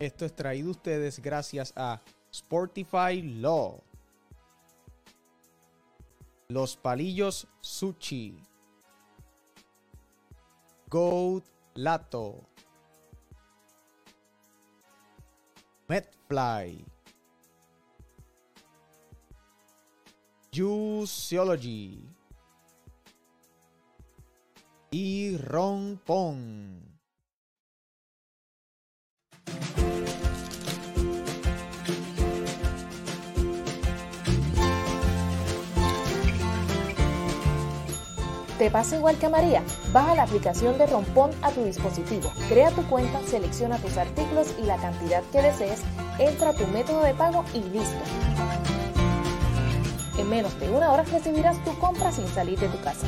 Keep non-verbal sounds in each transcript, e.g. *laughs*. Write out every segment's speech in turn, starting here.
Esto es traído ustedes gracias a Sportify Law. Los palillos Sushi. Gold Lato. Medfly. Juiceology. Y Ron Pong. ¿Te pasa igual que a María? Baja la aplicación de Rompón a tu dispositivo, crea tu cuenta, selecciona tus artículos y la cantidad que desees, entra a tu método de pago y listo. En menos de una hora recibirás tu compra sin salir de tu casa.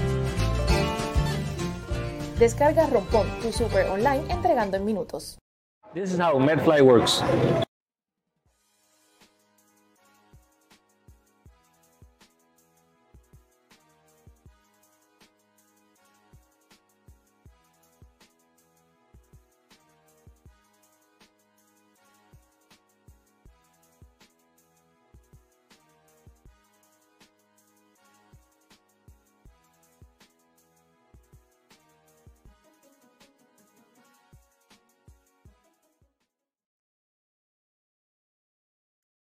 Descarga Rompón, tu super online entregando en minutos. This is how Medfly works.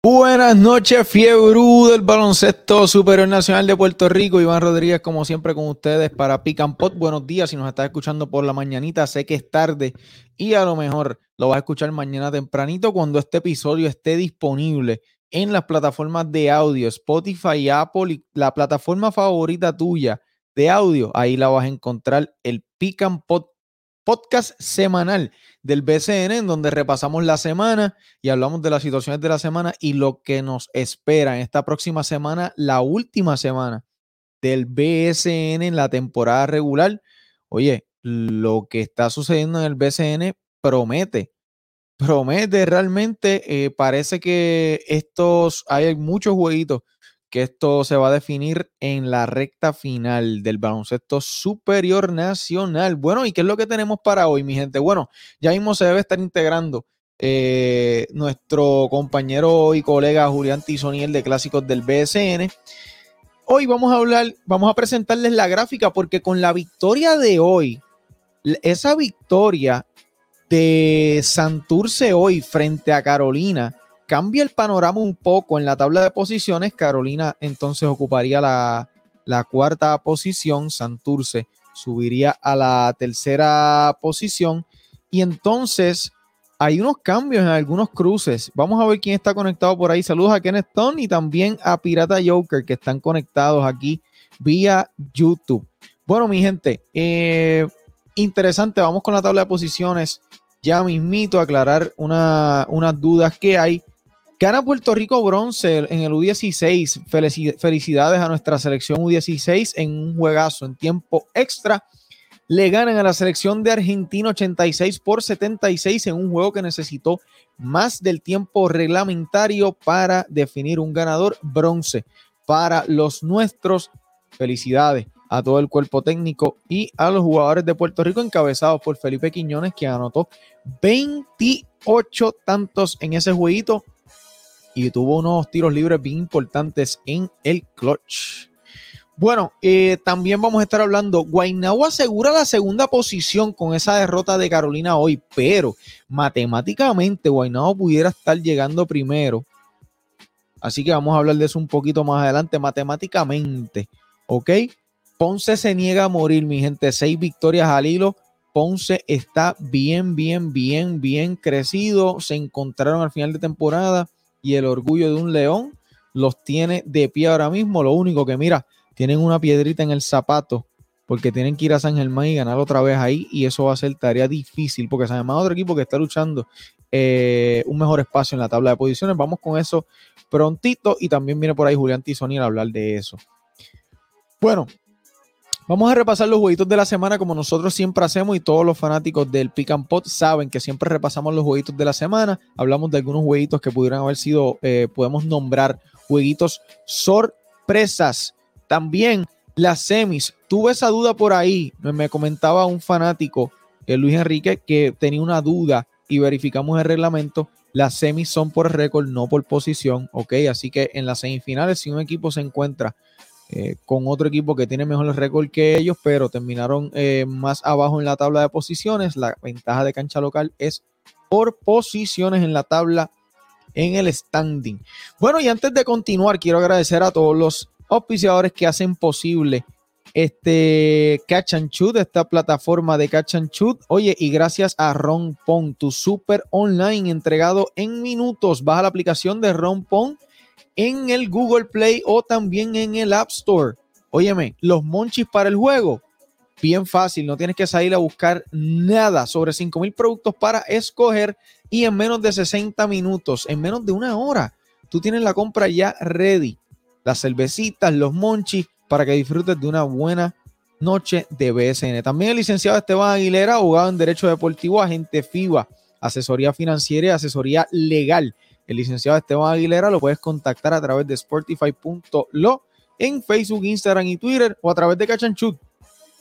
Buenas noches, fiebre del baloncesto superior nacional de Puerto Rico. Iván Rodríguez, como siempre, con ustedes para Pick and Pot. Buenos días, si nos estás escuchando por la mañanita, sé que es tarde y a lo mejor lo vas a escuchar mañana tempranito cuando este episodio esté disponible en las plataformas de audio, Spotify, Apple y la plataforma favorita tuya de audio. Ahí la vas a encontrar el Pick and Pot podcast semanal del BCN en donde repasamos la semana y hablamos de las situaciones de la semana y lo que nos espera en esta próxima semana, la última semana del BSN en la temporada regular. Oye, lo que está sucediendo en el BCN promete, promete realmente. Eh, parece que estos, hay muchos jueguitos que esto se va a definir en la recta final del baloncesto superior nacional. Bueno, ¿y qué es lo que tenemos para hoy, mi gente? Bueno, ya mismo se debe estar integrando eh, nuestro compañero y colega Julián Tizoniel de Clásicos del BSN. Hoy vamos a hablar, vamos a presentarles la gráfica porque con la victoria de hoy, esa victoria de Santurce hoy frente a Carolina, cambia el panorama un poco en la tabla de posiciones. Carolina entonces ocuparía la, cuarta posición, Santurce subiría a la tercera posición y entonces hay unos cambios en algunos cruces. Vamos a ver quién está conectado por ahí. Saludos a Kenneth Stone y también a Pirata Joker que están conectados aquí vía YouTube. Bueno, mi gente, eh, interesante. Vamos con la tabla de posiciones. Ya mismito aclarar unas dudas que hay. Gana Puerto Rico bronce en el U16. Felicidades a nuestra selección U16 en un juegazo en tiempo extra. Le ganan a la selección de Argentina 86 por 76 en un juego que necesitó más del tiempo reglamentario para definir un ganador bronce para los nuestros. Felicidades a todo el cuerpo técnico y a los jugadores de Puerto Rico encabezados por Felipe Quiñones que anotó 28 tantos en ese jueguito y tuvo unos tiros libres bien importantes en el clutch. Bueno, eh, también vamos a estar hablando. Guaynabo asegura la segunda posición con esa derrota de Carolina hoy, pero matemáticamente Guaynabo pudiera estar llegando primero. Así que vamos a hablar de eso un poquito más adelante. Matemáticamente, ¿ok? Ponce se niega a morir, mi gente. Seis victorias al hilo. Ponce está bien, bien, bien, bien crecido. Se encontraron al final de temporada y el orgullo de un león los tiene de pie ahora mismo. Lo único que, mira, tienen una piedrita en el zapato porque tienen que ir a San Germán y ganar otra vez ahí y eso va a ser tarea difícil porque San Germán otro equipo que está luchando eh, un mejor espacio en la tabla de posiciones. Vamos con eso prontito y también viene por ahí Julián Tizoni a hablar de eso. Bueno, Vamos a repasar los jueguitos de la semana como nosotros siempre hacemos y todos los fanáticos del Pick and Pot saben que siempre repasamos los jueguitos de la semana. Hablamos de algunos jueguitos que pudieran haber sido, eh, podemos nombrar jueguitos sorpresas. También las semis. Tuve esa duda por ahí. Me, comentaba un fanático, eh, Luis Enrique, que tenía una duda y verificamos el reglamento, las semis son por récord, no por posición, ¿ok? Así que en las semifinales, si un equipo se encuentra eh, con otro equipo que tiene mejor récord que ellos, pero terminaron eh, más abajo en la tabla de posiciones, la ventaja de cancha local es por posiciones en la tabla en el standing. Bueno, y antes de continuar, quiero agradecer a todos los auspiciadores que hacen posible este Catch and Shoot, esta plataforma de Catch and Shoot. Oye, y gracias a Ron Pong, tu super online entregado en minutos. Baja la aplicación de Ron Pong en el Google Play o también en el App Store. Óyeme, los monchis para el juego. Bien fácil, no tienes que salir a buscar nada. Sobre 5000 productos para escoger y en menos de 60 minutos, en menos de una hora, tú tienes la compra ya ready. Las cervecitas, los monchis, para que disfrutes de una buena noche de BSN. También el licenciado Esteban Aguilera, abogado en Derecho Deportivo, agente FIBA, asesoría financiera y asesoría legal. El licenciado Esteban Aguilera lo puedes contactar a través de sportify.lo en Facebook, Instagram y Twitter o a través de Catch and.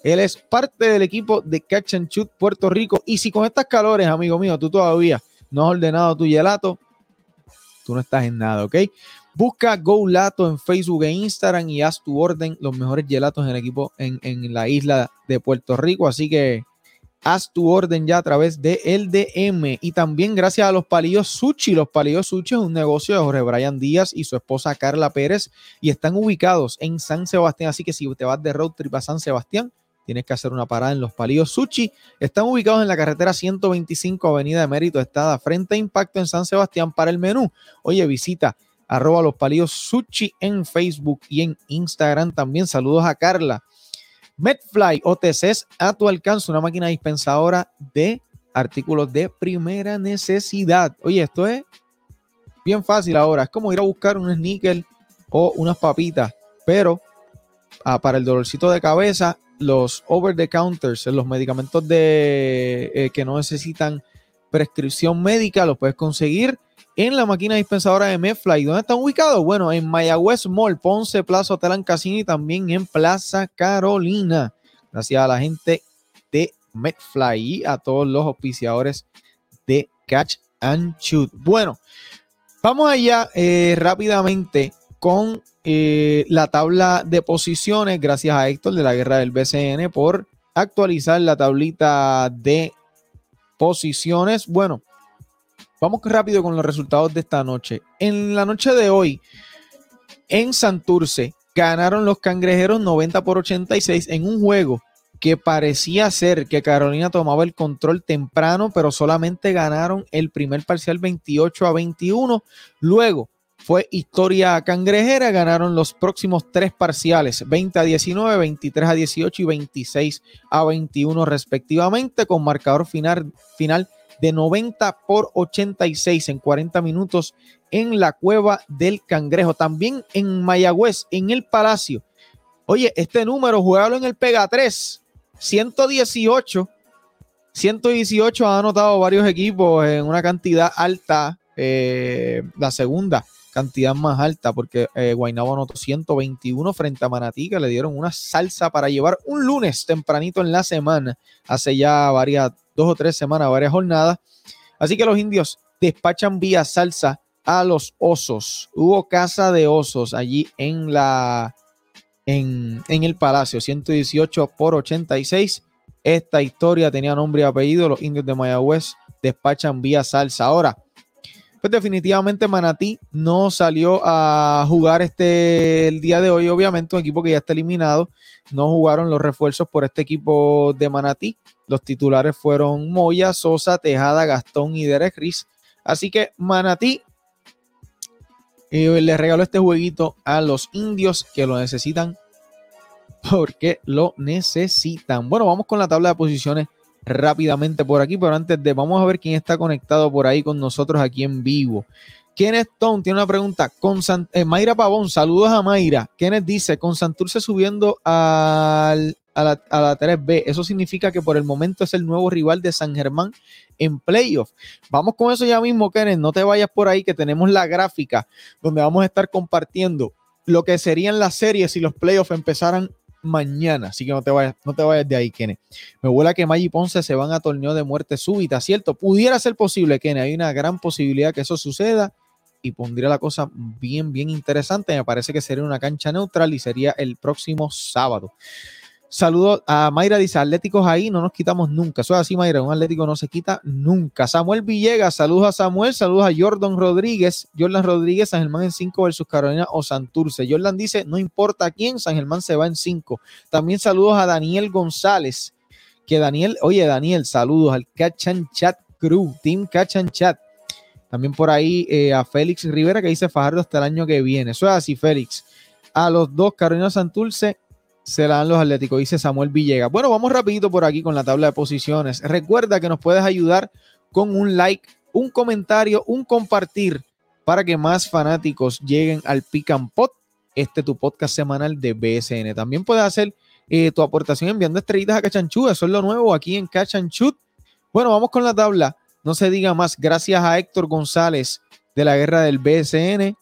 Él es parte del equipo de Catch and Puerto Rico. Y si con estas calores, amigo mío, tú todavía no has ordenado tu gelato, tú no estás en nada, ¿ok? Busca Go Lato en Facebook e Instagram y haz tu orden. Los mejores gelatos en el equipo en la isla de Puerto Rico. Así que haz tu orden ya a través de el DM. Y también gracias a los palillos Sushi. Los palillos Sushi es un negocio de Jorge Brian Díaz y su esposa Carla Pérez. Y están ubicados en San Sebastián. Así que si te vas de road trip a San Sebastián, tienes que hacer una parada en los palillos Sushi. Están ubicados en la carretera 125 Avenida de Mérito Estada, frente a Impacto en San Sebastián para el menú. Oye, visita arroba los palillos Sushi en Facebook y en Instagram también. Saludos a Carla. Medfly OTCs a tu alcance, una máquina dispensadora de artículos de primera necesidad. Oye, esto es bien fácil ahora. Es como ir a buscar un sneaker o unas papitas, pero ah, para el dolorcito de cabeza, los over the counters, los medicamentos de, eh, que no necesitan prescripción médica, los puedes conseguir en la máquina dispensadora de Medfly. ¿Dónde están ubicados? Bueno, en Mayagüez Mall, Ponce, Plaza Hotel Casino y también en Plaza Carolina. Gracias a la gente de Medfly y a todos los auspiciadores de Catch and Shoot. Bueno, vamos allá eh, rápidamente con eh, la tabla de posiciones. Gracias a Héctor de la Guerra del BCN por actualizar la tablita de posiciones. Bueno, Vamos rápido con los resultados de esta noche. En la noche de hoy, en Santurce, ganaron los cangrejeros 90 por 86 en un juego que parecía ser que Carolina tomaba el control temprano, pero solamente ganaron el primer parcial 28 a 21. Luego fue historia cangrejera, ganaron los próximos tres parciales, 20 a 19, 23 a 18 y 26 a 21 respectivamente, con marcador final, final de 90 por 86 en 40 minutos en la cueva del cangrejo. También en Mayagüez, en el Palacio. Oye, este número, juégalo en el Pega 3, 118. 118 ha anotado varios equipos en una cantidad alta, eh, la segunda cantidad más alta, porque eh, Guaynabo anotó 121 frente a Manatí, que le dieron una salsa para llevar un lunes tempranito en la semana, hace ya varias dos o tres semanas, varias jornadas. Así que los indios despachan vía salsa a los osos. Hubo casa de osos allí en la en, en, el Palacio, 118 por 86. Esta historia tenía nombre y apellido. Los indios de Mayagüez despachan vía salsa. Ahora, pues definitivamente Manatí no salió a jugar este el día de hoy, obviamente, un equipo que ya está eliminado. No jugaron los refuerzos por este equipo de Manatí. Los titulares fueron Moya, Sosa, Tejada, Gastón y Derek Riz. Así que Manatí eh, le regaló este jueguito a los indios que lo necesitan porque lo necesitan. Bueno, vamos con la tabla de posiciones rápidamente por aquí, pero antes de, vamos a ver quién está conectado por ahí con nosotros aquí en vivo. Kenneth Stone tiene una pregunta. Con eh, Mayra Pavón, saludos a Mayra. Kenneth dice, con Santurce subiendo al, a, la, a la 3B, eso significa que por el momento es el nuevo rival de San Germán en playoff. Vamos con eso ya mismo, Kenneth. No te vayas por ahí, que tenemos la gráfica donde vamos a estar compartiendo lo que serían las series si los playoffs empezaran mañana. Así que no te vayas, no te vayas de ahí, Kene. Me vuela que Maggi Ponce se van a torneo de muerte súbita, ¿cierto? Pudiera ser posible, Kene. Hay una gran posibilidad que eso suceda y pondría la cosa bien, bien interesante. Me parece que sería una cancha neutral y sería el próximo sábado. Saludos a Mayra, dice Atléticos ahí, no nos quitamos nunca. Eso es así, Mayra, un Atlético no se quita nunca. Samuel Villegas, saludos a Samuel, saludos a Jordan Rodríguez, Jordan Rodríguez, San Germán en 5 versus Carolina o Santurce. Jordan dice, no importa quién, San Germán se va en 5. También saludos a Daniel González, que Daniel, oye Daniel, saludos al Catch and Chat Crew, Team Catch and Chat. También por ahí eh, a Félix Rivera que dice Fajardo hasta el año que viene. Eso es así, Félix. A los dos, Carolina Santurce se la dan los Atléticos, dice Samuel Villegas. Bueno, vamos rapidito por aquí con la tabla de posiciones. Recuerda que nos puedes ayudar con un like, un comentario, un compartir para que más fanáticos lleguen al Pick and Pot, este tu podcast semanal de BSN. También puedes hacer eh, tu aportación enviando estrellitas a Cachanchú, eso es lo nuevo aquí en Cachanchut. Bueno, vamos con la tabla. No se diga más. Gracias a Héctor González de la guerra del BSN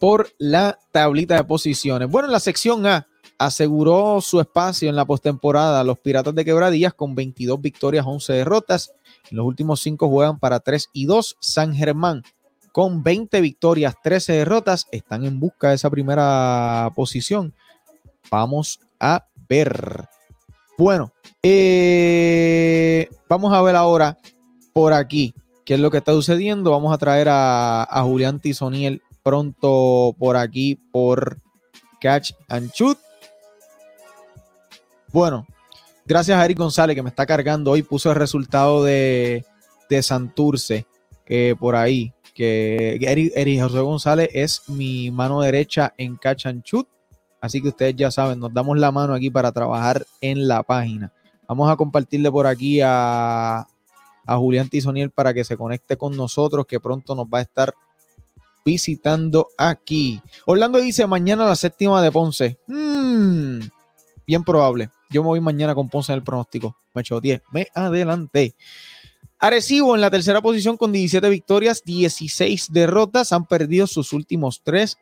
por la tablita de posiciones. Bueno, en la sección A, aseguró su espacio en la postemporada los Piratas de Quebradillas con 22 victorias, 11 derrotas. En los últimos 5 juegan para 3 y 2. San Germán con 20 victorias, 13 derrotas, están en busca de esa primera posición. Vamos a ver. Bueno, eh, vamos a ver ahora por aquí qué es lo que está sucediendo. Vamos a traer a, a Julián Tizoniel pronto por aquí por Catch and Shoot. Bueno, gracias a Eric González que me está cargando hoy, puso el resultado de, de Santurce por ahí, que Eric, José González es mi mano derecha en Shoot. Así que ustedes ya saben, nos damos la mano aquí para trabajar en la página. Vamos a compartirle por aquí a, a Julián Tizoniel para que se conecte con nosotros, que pronto nos va a estar visitando aquí. Orlando dice mañana la séptima de Ponce. Hmm, bien probable. Yo me voy mañana con Ponce en el pronóstico. Me echó 10. Me adelanté. Arecibo en la tercera posición con 17 victorias, 16 derrotas. Han perdido sus últimos tres.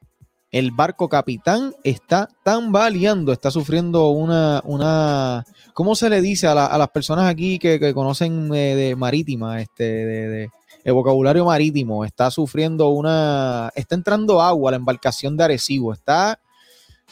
El barco capitán está tambaleando, está sufriendo una, una ¿cómo se le dice a, las personas aquí que, conocen eh, de marítima, este, el vocabulario marítimo? Está sufriendo una, está entrando agua a la embarcación de Arecibo, está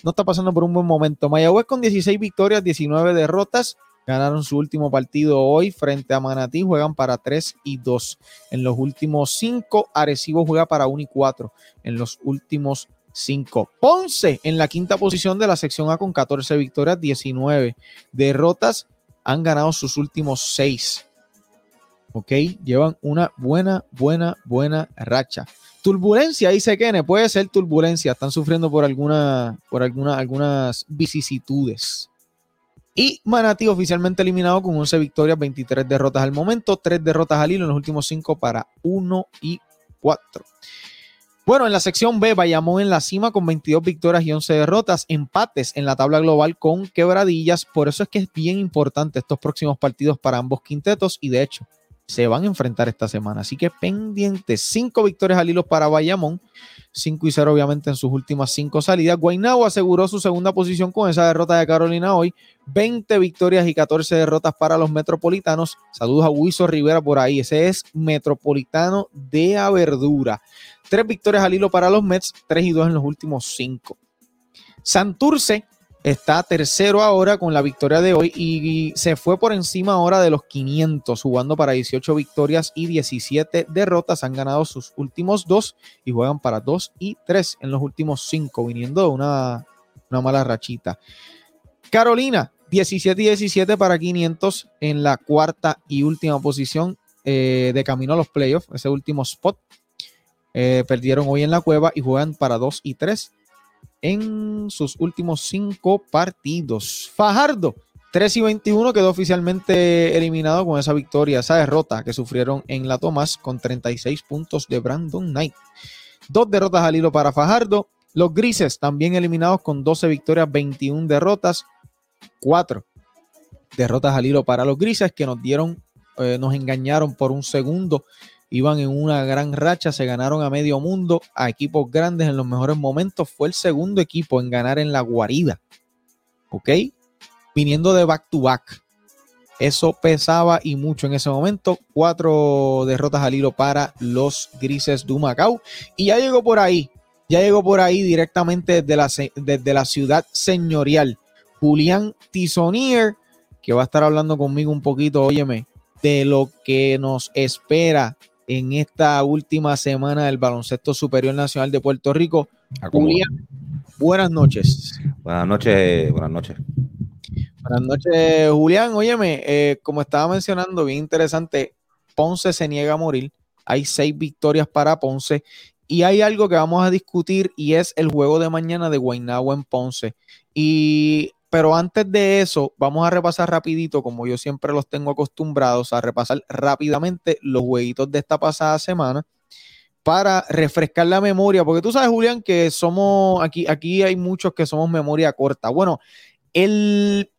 no está pasando por un buen momento. Mayagüez con 16 victorias, 19 derrotas. Ganaron su último partido hoy frente a Manatí. Juegan para 3 y 2. En los últimos 5, Arecibo juega para 1 y 4. En los últimos 5. Ponce en la quinta posición de la sección A con 14 victorias, 19 derrotas. Han ganado sus últimos 6. Ok, llevan una buena, buena, buena racha. Turbulencia, dice Kene, puede ser turbulencia. Están sufriendo por, alguna, por alguna, algunas vicisitudes. Y Manati oficialmente eliminado con 11 victorias, 23 derrotas al momento, 3 derrotas al hilo en los últimos 5 para 1 y 4. Bueno, en la sección B, Bayamón en la cima con 22 victorias y 11 derrotas, empates en la tabla global con quebradillas. Por eso es que es bien importante estos próximos partidos para ambos quintetos y de hecho, se van a enfrentar esta semana. Así que pendientes, cinco victorias al hilo para Bayamón, 5 y 0 obviamente en sus últimas cinco salidas. Guaynabo aseguró su segunda posición con esa derrota de Carolina hoy, 20 victorias y 14 derrotas para los metropolitanos. Saludos a Wiso Rivera por ahí, ese es metropolitano de Averdura. Tres victorias al hilo para los Mets, 3 y 2 en los últimos cinco. Santurce Está tercero ahora con la victoria de hoy y se fue por encima ahora de los 500, jugando para 18 victorias y 17 derrotas. Han ganado sus últimos dos y juegan para 2 y 3 en los últimos 5, viniendo de una, mala rachita. Carolina, 17 y 17 para 500 en la cuarta y última posición eh, de camino a los playoffs, ese último spot. Eh, perdieron hoy en la cueva y juegan para 2 y 3 en sus últimos cinco partidos. Fajardo, 3 y 21 quedó oficialmente eliminado con esa victoria, esa derrota que sufrieron en la Tomás con 36 puntos de Brandon Knight. Dos derrotas al hilo para Fajardo. Los Grises también eliminados con 12 victorias, 21 derrotas. Cuatro derrotas al hilo para los Grises que nos dieron, eh, nos engañaron por un segundo iban en una gran racha, se ganaron a medio mundo, a equipos grandes en los mejores momentos. Fue el segundo equipo en ganar en la guarida. ¿ok? Viniendo de back to back. Eso pesaba y mucho en ese momento. Cuatro derrotas al hilo para los grises de Macao. Y ya llegó por ahí, ya llegó por ahí directamente desde la, desde la ciudad señorial. Julián Tisonier, que va a estar hablando conmigo un poquito, óyeme, de lo que nos espera en esta última semana del Baloncesto Superior Nacional de Puerto Rico. Julián, buenas noches. Buenas noches, buenas noches. Buenas noches, Julián. Óyeme, eh, como estaba mencionando, bien interesante, Ponce se niega a morir. Hay seis victorias para Ponce. Y hay algo que vamos a discutir y es el juego de mañana de Guaynabo en Ponce. Y pero antes de eso, vamos a repasar rapidito, como yo siempre los tengo acostumbrados, a repasar rápidamente los jueguitos de esta pasada semana para refrescar la memoria, porque tú sabes, Julián, que somos, aquí, aquí hay muchos que somos memoria corta. Bueno, el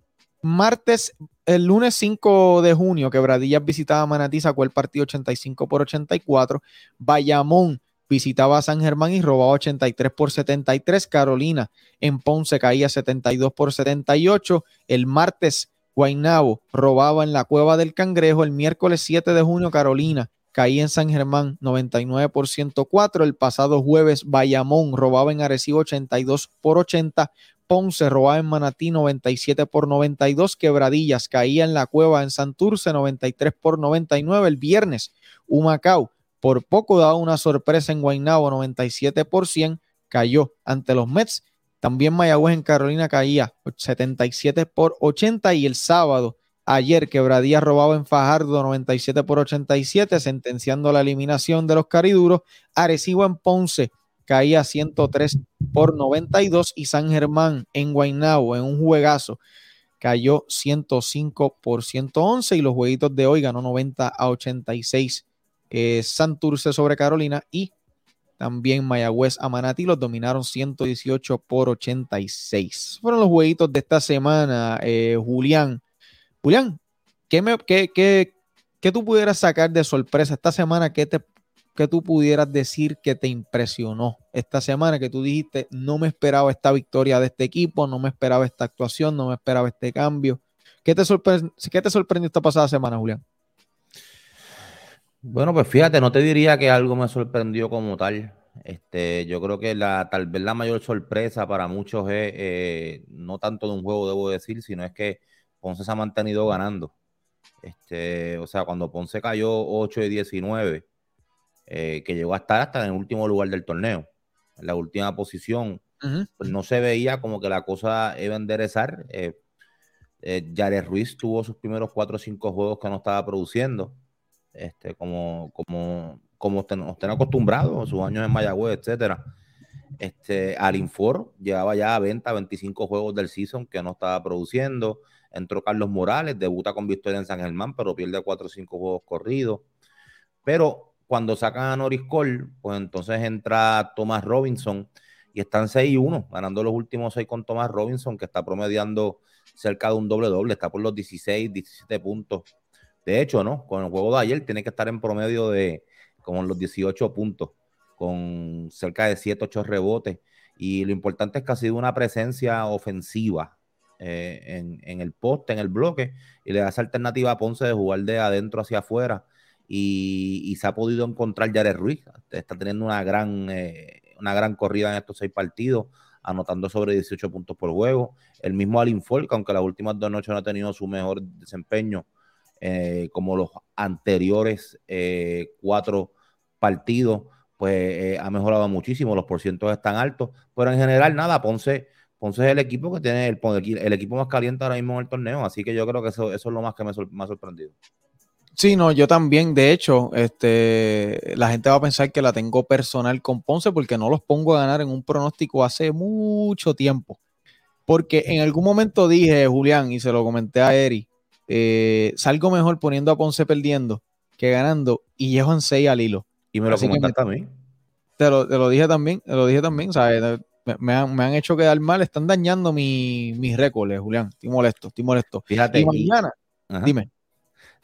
martes, el lunes 5 de junio, que Bradillas visitaba Manatí, sacó el partido 85 por 84. Bayamón visitaba a San Germán y robaba 83 por 73. Carolina en Ponce caía 72 por 78. El martes, Guainabo robaba en la Cueva del Cangrejo. El miércoles 7 de junio, Carolina caía en San Germán 99 por 104. El pasado jueves, Bayamón robaba en Arecibo 82 por 80. Ponce robaba en Manatí 97 por 92. Quebradillas caía en la Cueva en Santurce 93 por 99. El viernes, Humacao por poco daba una sorpresa en Guaynabo, 97 por 100, cayó ante los Mets. También Mayagüez en Carolina caía 77 por 80 y el sábado, ayer Quebradía robaba en Fajardo 97 por 87, sentenciando la eliminación de los cariduros. Arecibo en Ponce caía 103 por 92 y San Germán en Guaynabo en un juegazo cayó 105 por 111 y los jueguitos de hoy ganó 90 a 86 eh, Santurce sobre Carolina y también Mayagüez a Manatí los dominaron 118 por 86. Fueron los jueguitos de esta semana, eh, Julián. Julián, ¿qué, me, qué, tú pudieras sacar de sorpresa esta semana? ¿Qué, te, ¿Qué tú pudieras decir que te impresionó esta semana? Que tú dijiste, no me esperaba esta victoria de este equipo, no me esperaba esta actuación, no me esperaba este cambio. ¿Qué te, qué te sorprendió esta pasada semana, Julián? Bueno, pues fíjate, no te diría que algo me sorprendió como tal. Este, yo creo que la, tal vez la mayor sorpresa para muchos es, eh, no tanto de un juego, debo decir, sino es que Ponce se ha mantenido ganando. Este, o sea, cuando Ponce cayó 8 de 19, eh, que llegó a estar hasta en el último lugar del torneo, en la última posición, pues no se veía como que la cosa iba a enderezar. Eh, eh Ruiz tuvo sus primeros 4 o 5 juegos que no estaba produciendo este, como, como, como nos estén acostumbrados, sus años en Mayagüez, etcétera. Este, Alinfor llevaba ya a venta 25 juegos del season que no estaba produciendo. Entró Carlos Morales, debuta con victoria en San Germán, pero pierde 4 o 5 juegos corridos. Pero cuando sacan a Norris Cole, pues entonces entra Thomas Robinson y están 6 y 1, ganando los últimos 6 con Thomas Robinson, que está promediando cerca de un doble doble, está por los 16, 17 puntos de hecho, ¿no? Con el juego de ayer tiene que estar en promedio de como los 18 puntos, con cerca de 7, 8 rebotes. Y lo importante es que ha sido una presencia ofensiva eh, en, el poste, en el bloque, y le da esa alternativa a Ponce de jugar de adentro hacia afuera. Y, se ha podido encontrar Jared Ruiz. Está teniendo una gran, eh, una gran corrida en estos seis partidos, anotando sobre 18 puntos por juego. El mismo Alin Folk, aunque las últimas dos noches no ha tenido su mejor desempeño, eh, como los anteriores eh, cuatro partidos, pues eh, ha mejorado muchísimo, los porcientos están altos, pero en general nada, Ponce, Ponce es el equipo que tiene el, equipo más caliente ahora mismo en el torneo, así que yo creo que eso, eso es lo más que me, ha sorprendido. Sí, no, yo también, de hecho, este, la gente va a pensar que la tengo personal con Ponce porque no los pongo a ganar en un pronóstico hace mucho tiempo. Porque en algún momento dije, Julián, y se lo comenté a Eri, eh, salgo mejor poniendo a Ponce perdiendo que ganando y llevo en 6 al hilo. Y me lo comentaste a mí. Te lo, dije también, te lo dije también, ¿sabes? Me, han, hecho quedar mal, están dañando mis mi récords, Julián. Estoy molesto, estoy molesto. Fíjate. Y mañana, dime.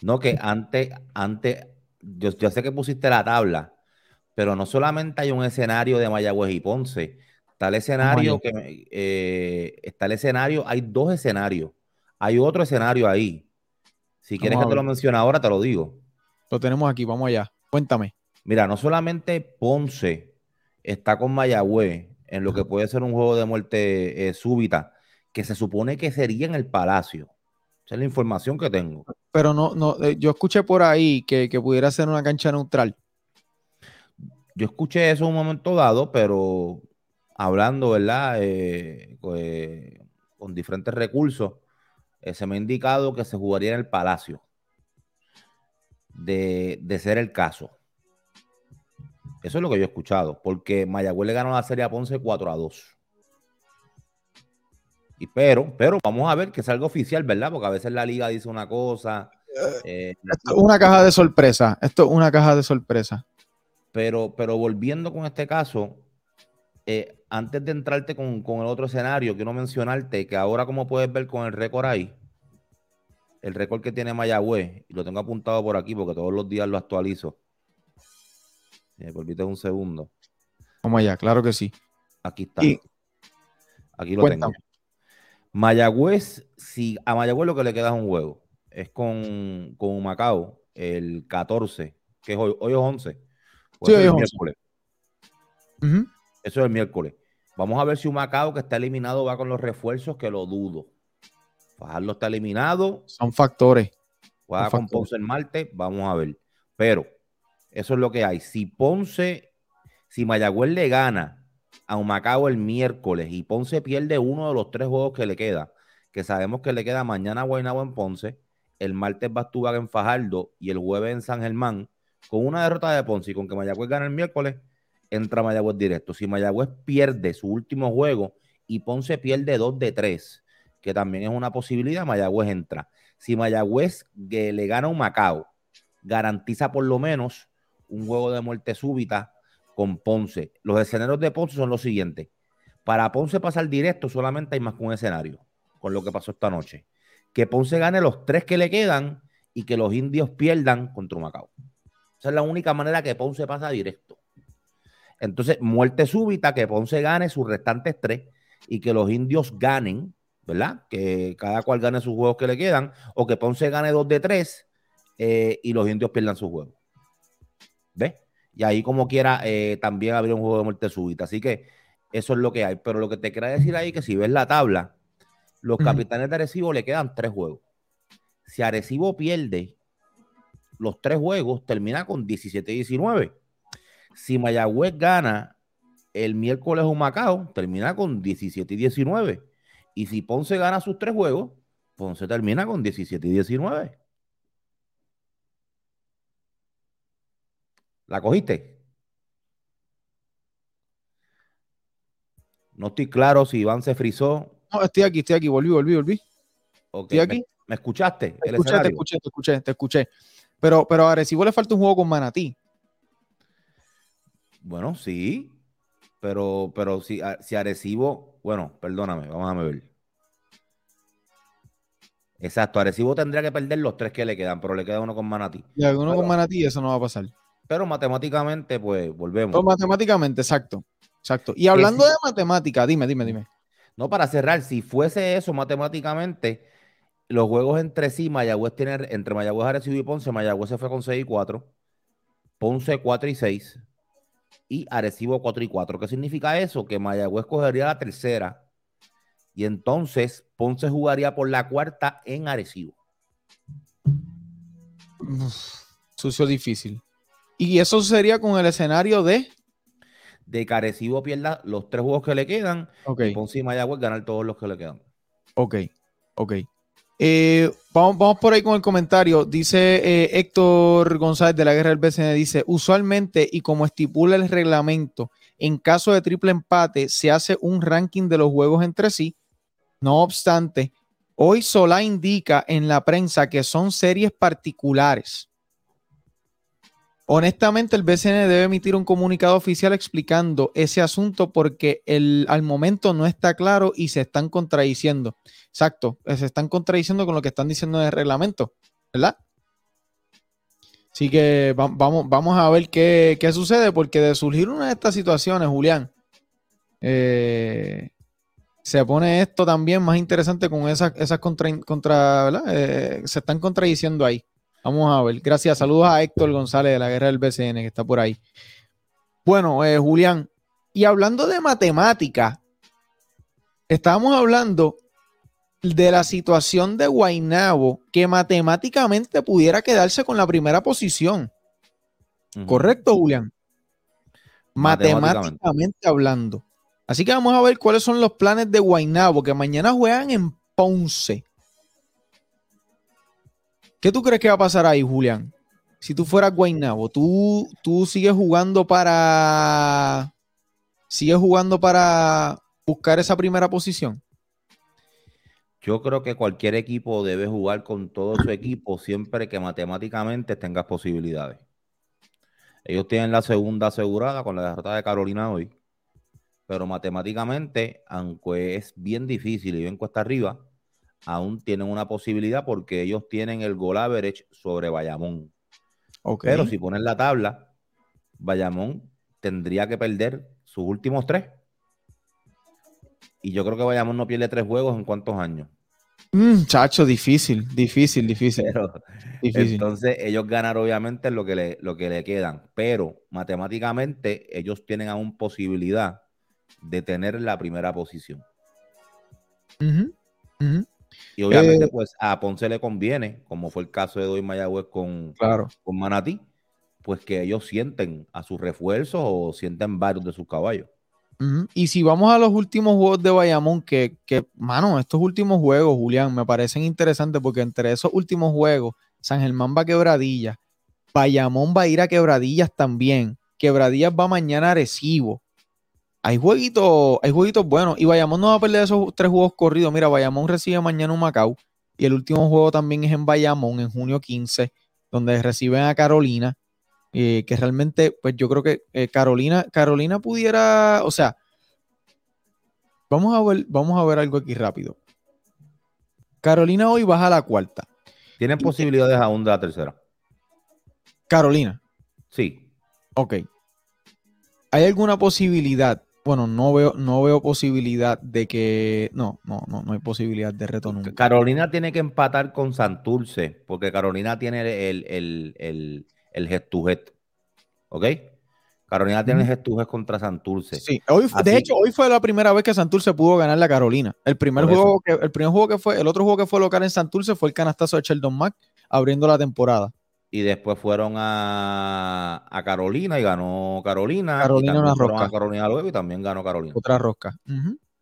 No, que antes, antes, yo, yo sé que pusiste la tabla, pero no solamente hay un escenario de Mayagüez y Ponce, Está el escenario que eh, está el escenario, hay dos escenarios. Hay otro escenario ahí. Si quieres que te lo mencione ahora, te lo digo. Lo tenemos aquí, vamos allá. Cuéntame. Mira, no solamente Ponce está con Mayagüez en lo que puede ser un juego de muerte eh, súbita, que se supone que sería en el Palacio. Esa es la información que tengo. Pero no, no, eh, yo escuché por ahí que, que pudiera ser una cancha neutral. Yo escuché eso en un momento dado, pero hablando, ¿verdad? Eh, pues, con diferentes recursos, eh, se me ha indicado que se jugaría en el Palacio, de, ser el caso. Eso es lo que yo he escuchado, porque Mayagüez le ganó la serie a Ponce 4 a 2. Y pero, pero vamos a ver que es algo oficial, ¿verdad? Porque a veces la liga dice una cosa. Eh, esto es una caja de sorpresa. Esto es una caja de sorpresa. Pero, pero volviendo con este caso, eh, antes de entrarte con, el otro escenario, quiero mencionarte que ahora, como puedes ver con el récord ahí, el récord que tiene Mayagüez, y lo tengo apuntado por aquí porque todos los días lo actualizo. Si me permite un segundo. Vamos allá, claro que sí. Aquí está. aquí lo tengo. Mayagüez, si a Mayagüez lo que le queda es un juego. Es con, con Macao, el 14, que es hoy, hoy es 11. sí, hoy es 11. Eso es el miércoles. Vamos a ver si un Macao que está eliminado va con los refuerzos, que lo dudo. Fajardo está eliminado. Son factores. Juega con Ponce el martes, vamos a ver. Pero eso es lo que hay. Si Ponce, si Mayagüez le gana a un Macao el miércoles y Ponce pierde uno de los tres juegos que le queda, que sabemos que le queda mañana a Guaynabo en Ponce, el martes va en Fajardo y el jueves en San Germán, con una derrota de Ponce y con que Mayagüez gane el miércoles, entra Mayagüez directo. Si Mayagüez pierde su último juego y Ponce pierde dos de tres, que también es una posibilidad, Mayagüez entra. Si Mayagüez le gana un Macao, garantiza por lo menos un juego de muerte súbita con Ponce. Los escenarios de Ponce son los siguientes. Para Ponce pasar directo solamente hay más que un escenario, con lo que pasó esta noche. Que Ponce gane los tres que le quedan y que los indios pierdan contra Macao. Esa es la única manera que Ponce pasa directo. Entonces, muerte súbita, que Ponce gane sus restantes tres y que los indios ganen, ¿verdad? Que cada cual gane sus juegos que le quedan, o que Ponce gane dos de tres eh, y los indios pierdan sus juegos. ¿Ves? Y ahí, como quiera, eh, también habría un juego de muerte súbita. Así que eso es lo que hay. Pero lo que te quería decir ahí que si ves la tabla, los capitanes de Arecibo le quedan tres juegos. Si Arecibo pierde los tres juegos, termina con 17 y 19. Si Mayagüez gana el miércoles un Macao, termina con 17 y 19. Y si Ponce gana sus tres juegos, Ponce termina con 17 y 19. ¿La cogiste? No estoy claro si Iván se frizó. No, estoy aquí, estoy aquí, volví, volví, volví. Estoy aquí. ¿Me, escuchaste? Te escuché, te escuché, te escuché, te escuché. Pero, pero a Arecibo le falta un juego con Manatí. Bueno, sí, pero, pero si, si Arecibo, bueno, perdóname, vamos a ver. Exacto, Arecibo tendría que perder los tres que le quedan, pero le queda uno con Manatí. Y alguno con Manatí, eso no va a pasar. Pero matemáticamente, pues volvemos. Pero matemáticamente, exacto. Exacto. Y hablando de matemática, dime, dime, dime. No, para cerrar, si fuese eso matemáticamente, los juegos entre sí, Mayagüez tiene, entre Mayagüez, Arecibo y Ponce, Mayagüez se fue con 6 y 4, Ponce 4 y 6, y Arecibo 4 y 4. ¿Qué significa eso? Que Mayagüez cogería la tercera y entonces Ponce jugaría por la cuarta en Arecibo. sucio difícil. ¿Y eso sería con el escenario de? De que Arecibo pierda los tres juegos que le quedan. Y Ponce y Mayagüez ganar todos los que le quedan. Ok, ok. Eh, vamos, por ahí con el comentario. Dice eh, Héctor González de la Guerra del BCN, dice, usualmente y como estipula el reglamento, en caso de triple empate se hace un ranking de los juegos entre sí. No obstante, hoy Solá indica en la prensa que son series particulares. Honestamente, el BCN debe emitir un comunicado oficial explicando ese asunto porque al momento no está claro y se están contradiciendo. Exacto, se están contradiciendo con lo que están diciendo en el reglamento, ¿verdad? Así que vamos, a ver qué, sucede, porque de surgir una de estas situaciones, Julián, Eh, se pone esto también más interesante con esas, esas contra, contra eh, se están contradiciendo ahí. Vamos a ver. Gracias. Saludos a Héctor González de la Guerra del BCN que está por ahí. Bueno, eh, Julián, y hablando de matemática, estábamos hablando de la situación de Guainabo que matemáticamente pudiera quedarse con la primera posición. ¿Correcto, Julián? matemáticamente hablando. Así que vamos a ver cuáles son los planes de Guaynabo, que mañana juegan en Ponce. ¿Qué tú crees que va a pasar ahí, Julián? Si tú fueras Guaynabo, ¿tú, tú sigues jugando para. ¿Sigues jugando para buscar esa primera posición? Yo creo que cualquier equipo debe jugar con todo su equipo siempre que matemáticamente tengas posibilidades. Ellos tienen la segunda asegurada con la derrota de Carolina hoy pero matemáticamente, aunque es bien difícil y bien cuesta arriba, aún tienen una posibilidad porque ellos tienen el goal average sobre Bayamón. Pero si ponen la tabla, Bayamón tendría que perder sus últimos tres. Y yo creo que Bayamón no pierde tres juegos en cuántos años. Mm, chacho, difícil, difícil, difícil. Entonces ellos ganan obviamente lo que, le, lo que le quedan, pero matemáticamente ellos tienen aún posibilidad de tener la primera posición. Y obviamente, eh, pues a Ponce le conviene, como fue el caso de Doy Mayagüez con, con Manatí, pues que ellos sienten a sus refuerzos o sienten varios de sus caballos. Y si vamos a los últimos juegos de Bayamón, que, que, mano, estos últimos juegos, Julián, me parecen interesantes porque entre esos últimos juegos, San Germán va a quebradillas, Bayamón va a ir a quebradillas también, quebradillas va mañana a Arecibo, hay jueguitos, hay jueguitos buenos. Y Bayamón no va a perder esos tres juegos corridos. Mira, Bayamón recibe mañana un Macao. Y el último juego también es en Bayamón, en junio 15, donde reciben a Carolina. Eh, que realmente, pues yo creo que eh, Carolina, Carolina pudiera, o sea, vamos a ver, vamos a ver algo aquí rápido. Carolina hoy baja a la cuarta. ¿Tienen posibilidades aún de la tercera? Carolina. Sí. Ok. ¿Hay alguna posibilidad bueno, no veo, no veo posibilidad de que. No, no, no, no hay posibilidad de reto nunca. Carolina tiene que empatar con Santurce, porque Carolina tiene el, el, el, el gestujet. ¿Ok? Carolina tiene el gestujet contra Santurce. Sí, hoy, de hecho, hoy fue la primera vez que Santurce pudo ganar la Carolina. El primer juego que, el primer juego que fue, el otro juego que fue local en Santurce fue el canastazo de Sheldon Mack abriendo la temporada y después fueron a, Carolina y ganó Carolina. Carolina y una rosca. A Carolina luego y también ganó Carolina. Otra rosca.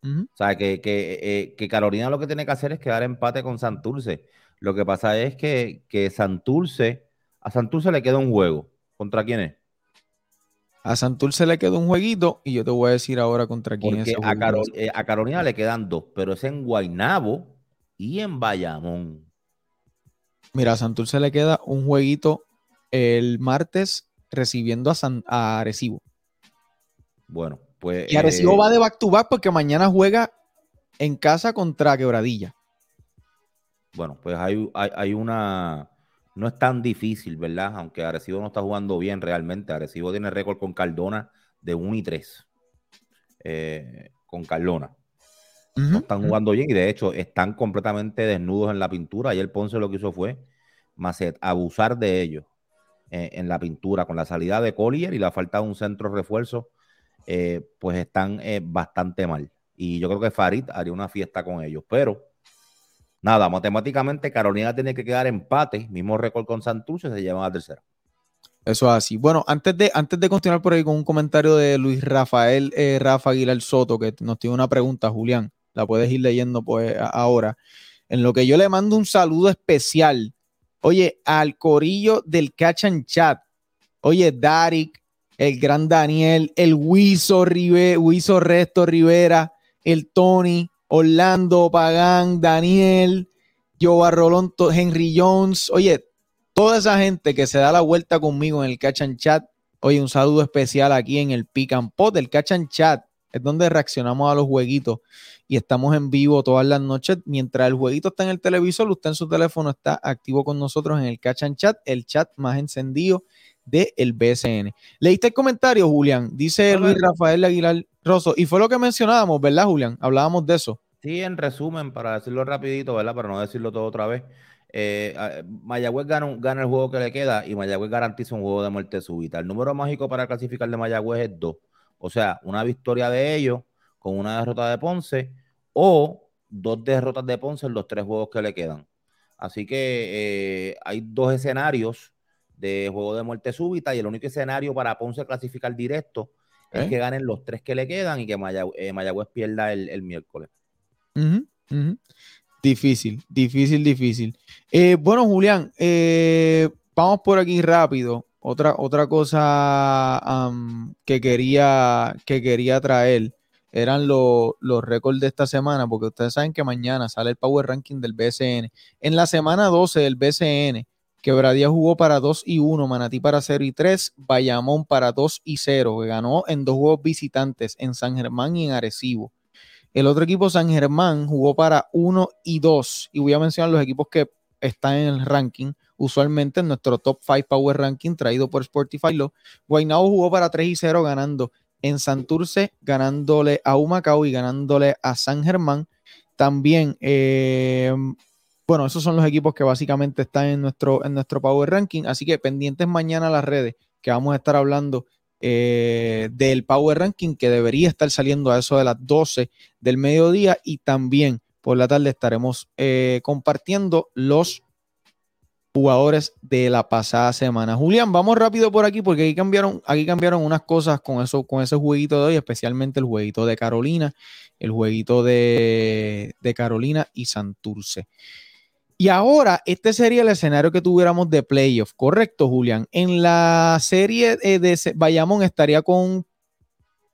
O sea, que, eh, que, Carolina lo que tiene que hacer es quedar empate con Santurce. Lo que pasa es que, que Santurce, a Santurce le queda un juego. ¿Contra quién es? A Santurce le queda un jueguito y yo te voy a decir ahora contra quién es. A, eh, a Carolina le quedan dos, pero es en Guaynabo y en Bayamón. Mira, a Santurce le queda un jueguito el martes recibiendo a, San, Arecibo. Bueno, pues. Y Arecibo eh, va de back to back porque mañana juega en casa contra Quebradilla. Bueno, pues hay, hay, una. No es tan difícil, ¿verdad? Aunque Arecibo no está jugando bien realmente. Arecibo tiene récord con Cardona de 1 y 3. Eh, con No están jugando bien y de hecho están completamente desnudos en la pintura. Ayer Ponce lo que hizo fue Macet, abusar de ellos eh, en la pintura con la salida de Collier y la falta de un centro refuerzo, eh, pues están eh, bastante mal. Y yo creo que Farid haría una fiesta con ellos, pero nada, matemáticamente Carolina tiene que quedar empate, mismo récord con Santurce, se llevan a tercera. Eso es así. Bueno, antes de, antes de continuar por ahí con un comentario de Luis Rafael Rafa Aguilar Soto, que nos tiene una pregunta, Julián la puedes ir leyendo pues ahora. En lo que yo le mando un saludo especial, oye, al corillo del Catch and Chat, oye, Darik, el gran Daniel, el Wiso, Rive, Resto Rivera, el Tony, Orlando Pagán, Daniel, Joe Rolón, Henry Jones, oye, toda esa gente que se da la vuelta conmigo en el Catch and Chat, oye, un saludo especial aquí en el Pick and Pot, del Catch and Chat, es donde reaccionamos a los jueguitos y estamos en vivo todas las noches. Mientras el jueguito está en el televisor, usted en su teléfono está activo con nosotros en el Catch and Chat, el chat más encendido del BSN. ¿Leíste el comentario, Julián? Dice Luis Rafael Aguilar, Rosso, y fue lo que mencionábamos, ¿verdad, Julián? Hablábamos de eso. Sí, en resumen, para decirlo rapidito, ¿verdad? Para no decirlo todo otra vez. Eh, Mayagüez gana, gana, el juego que le queda y Mayagüez garantiza un juego de muerte súbita. El número mágico para clasificar de Mayagüez es 2. O sea, una victoria de ellos con una derrota de Ponce o dos derrotas de Ponce en los tres juegos que le quedan. Así que eh, hay dos escenarios de juego de muerte súbita y el único escenario para Ponce clasificar directo es ¿Eh? que ganen los tres que le quedan y que eh, Mayagüez, pierda el, miércoles. Difícil, difícil, difícil. bueno, Julián, vamos por aquí rápido. Otra, otra cosa que, quería, que quería traer eran los récords de esta semana, porque ustedes saben que mañana sale el Power Ranking del BCN. En la semana 12 del BCN, Quebradía jugó para 2 y 1, Manatí para 0 y 3, Bayamón para 2 y 0, que ganó en dos juegos visitantes, en San Germán y en Arecibo. El otro equipo, San Germán, jugó para 1 y 2, y voy a mencionar los equipos que están en el ranking usualmente en nuestro top 5 Power Ranking traído por Sportify. Lo, Guaynabo jugó para 3 y 0 ganando en Santurce, ganándole a Humacao y ganándole a San Germán. También, eh, bueno, esos son los equipos que básicamente están en nuestro, en nuestro Power Ranking. Así que pendientes mañana a las redes que vamos a estar hablando eh, del Power Ranking que debería estar saliendo a eso de las 12 del mediodía y también por la tarde estaremos eh, compartiendo los jugadores de la pasada semana. Julián, vamos rápido por aquí porque aquí cambiaron, aquí cambiaron unas cosas con eso, con ese jueguito de hoy, especialmente el jueguito de Carolina, el jueguito de, Carolina y Santurce. Y ahora, este sería el escenario que tuviéramos de playoff, ¿correcto, Julián? En la serie de Bayamón estaría con,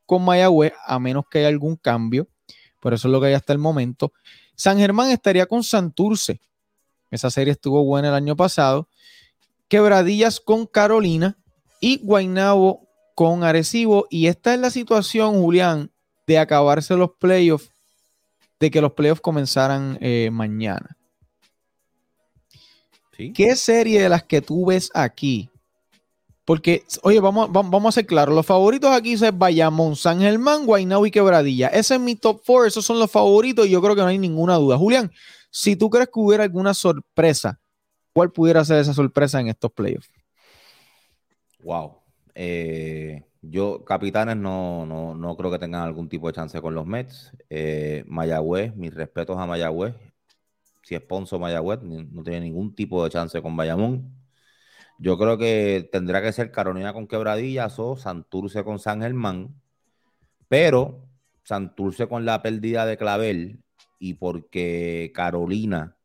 con Mayagüez, a menos que haya algún cambio. Por eso es lo que hay hasta el momento. San Germán estaría con Santurce. Esa serie estuvo buena el año pasado. Quebradillas con Carolina y Guaynabo con Arecibo. Y esta es la situación, Julián, de acabarse los playoffs, de que los playoffs comenzaran eh, mañana. ¿Qué serie de las que tú ves aquí? Porque, oye, vamos, vamos a ser claros. Los favoritos aquí son Bayamón, San Germán, Guaynabo y Quebradilla. Ese es mi top four. Esos son los favoritos y yo creo que no hay ninguna duda. Julián, si tú crees que hubiera alguna sorpresa, ¿cuál pudiera ser esa sorpresa en estos playoffs? Wow. Eh, yo, capitanes, no, no, creo que tengan algún tipo de chance con los Mets. Eh, Mayagüez, mis respetos a Mayagüez. Si es Ponzo Mayagüez, no tiene ningún tipo de chance con Bayamón. Yo creo que tendrá que ser Carolina con Quebradillas o Santurce con San Germán. Pero Santurce con la pérdida de Clavel y porque Carolina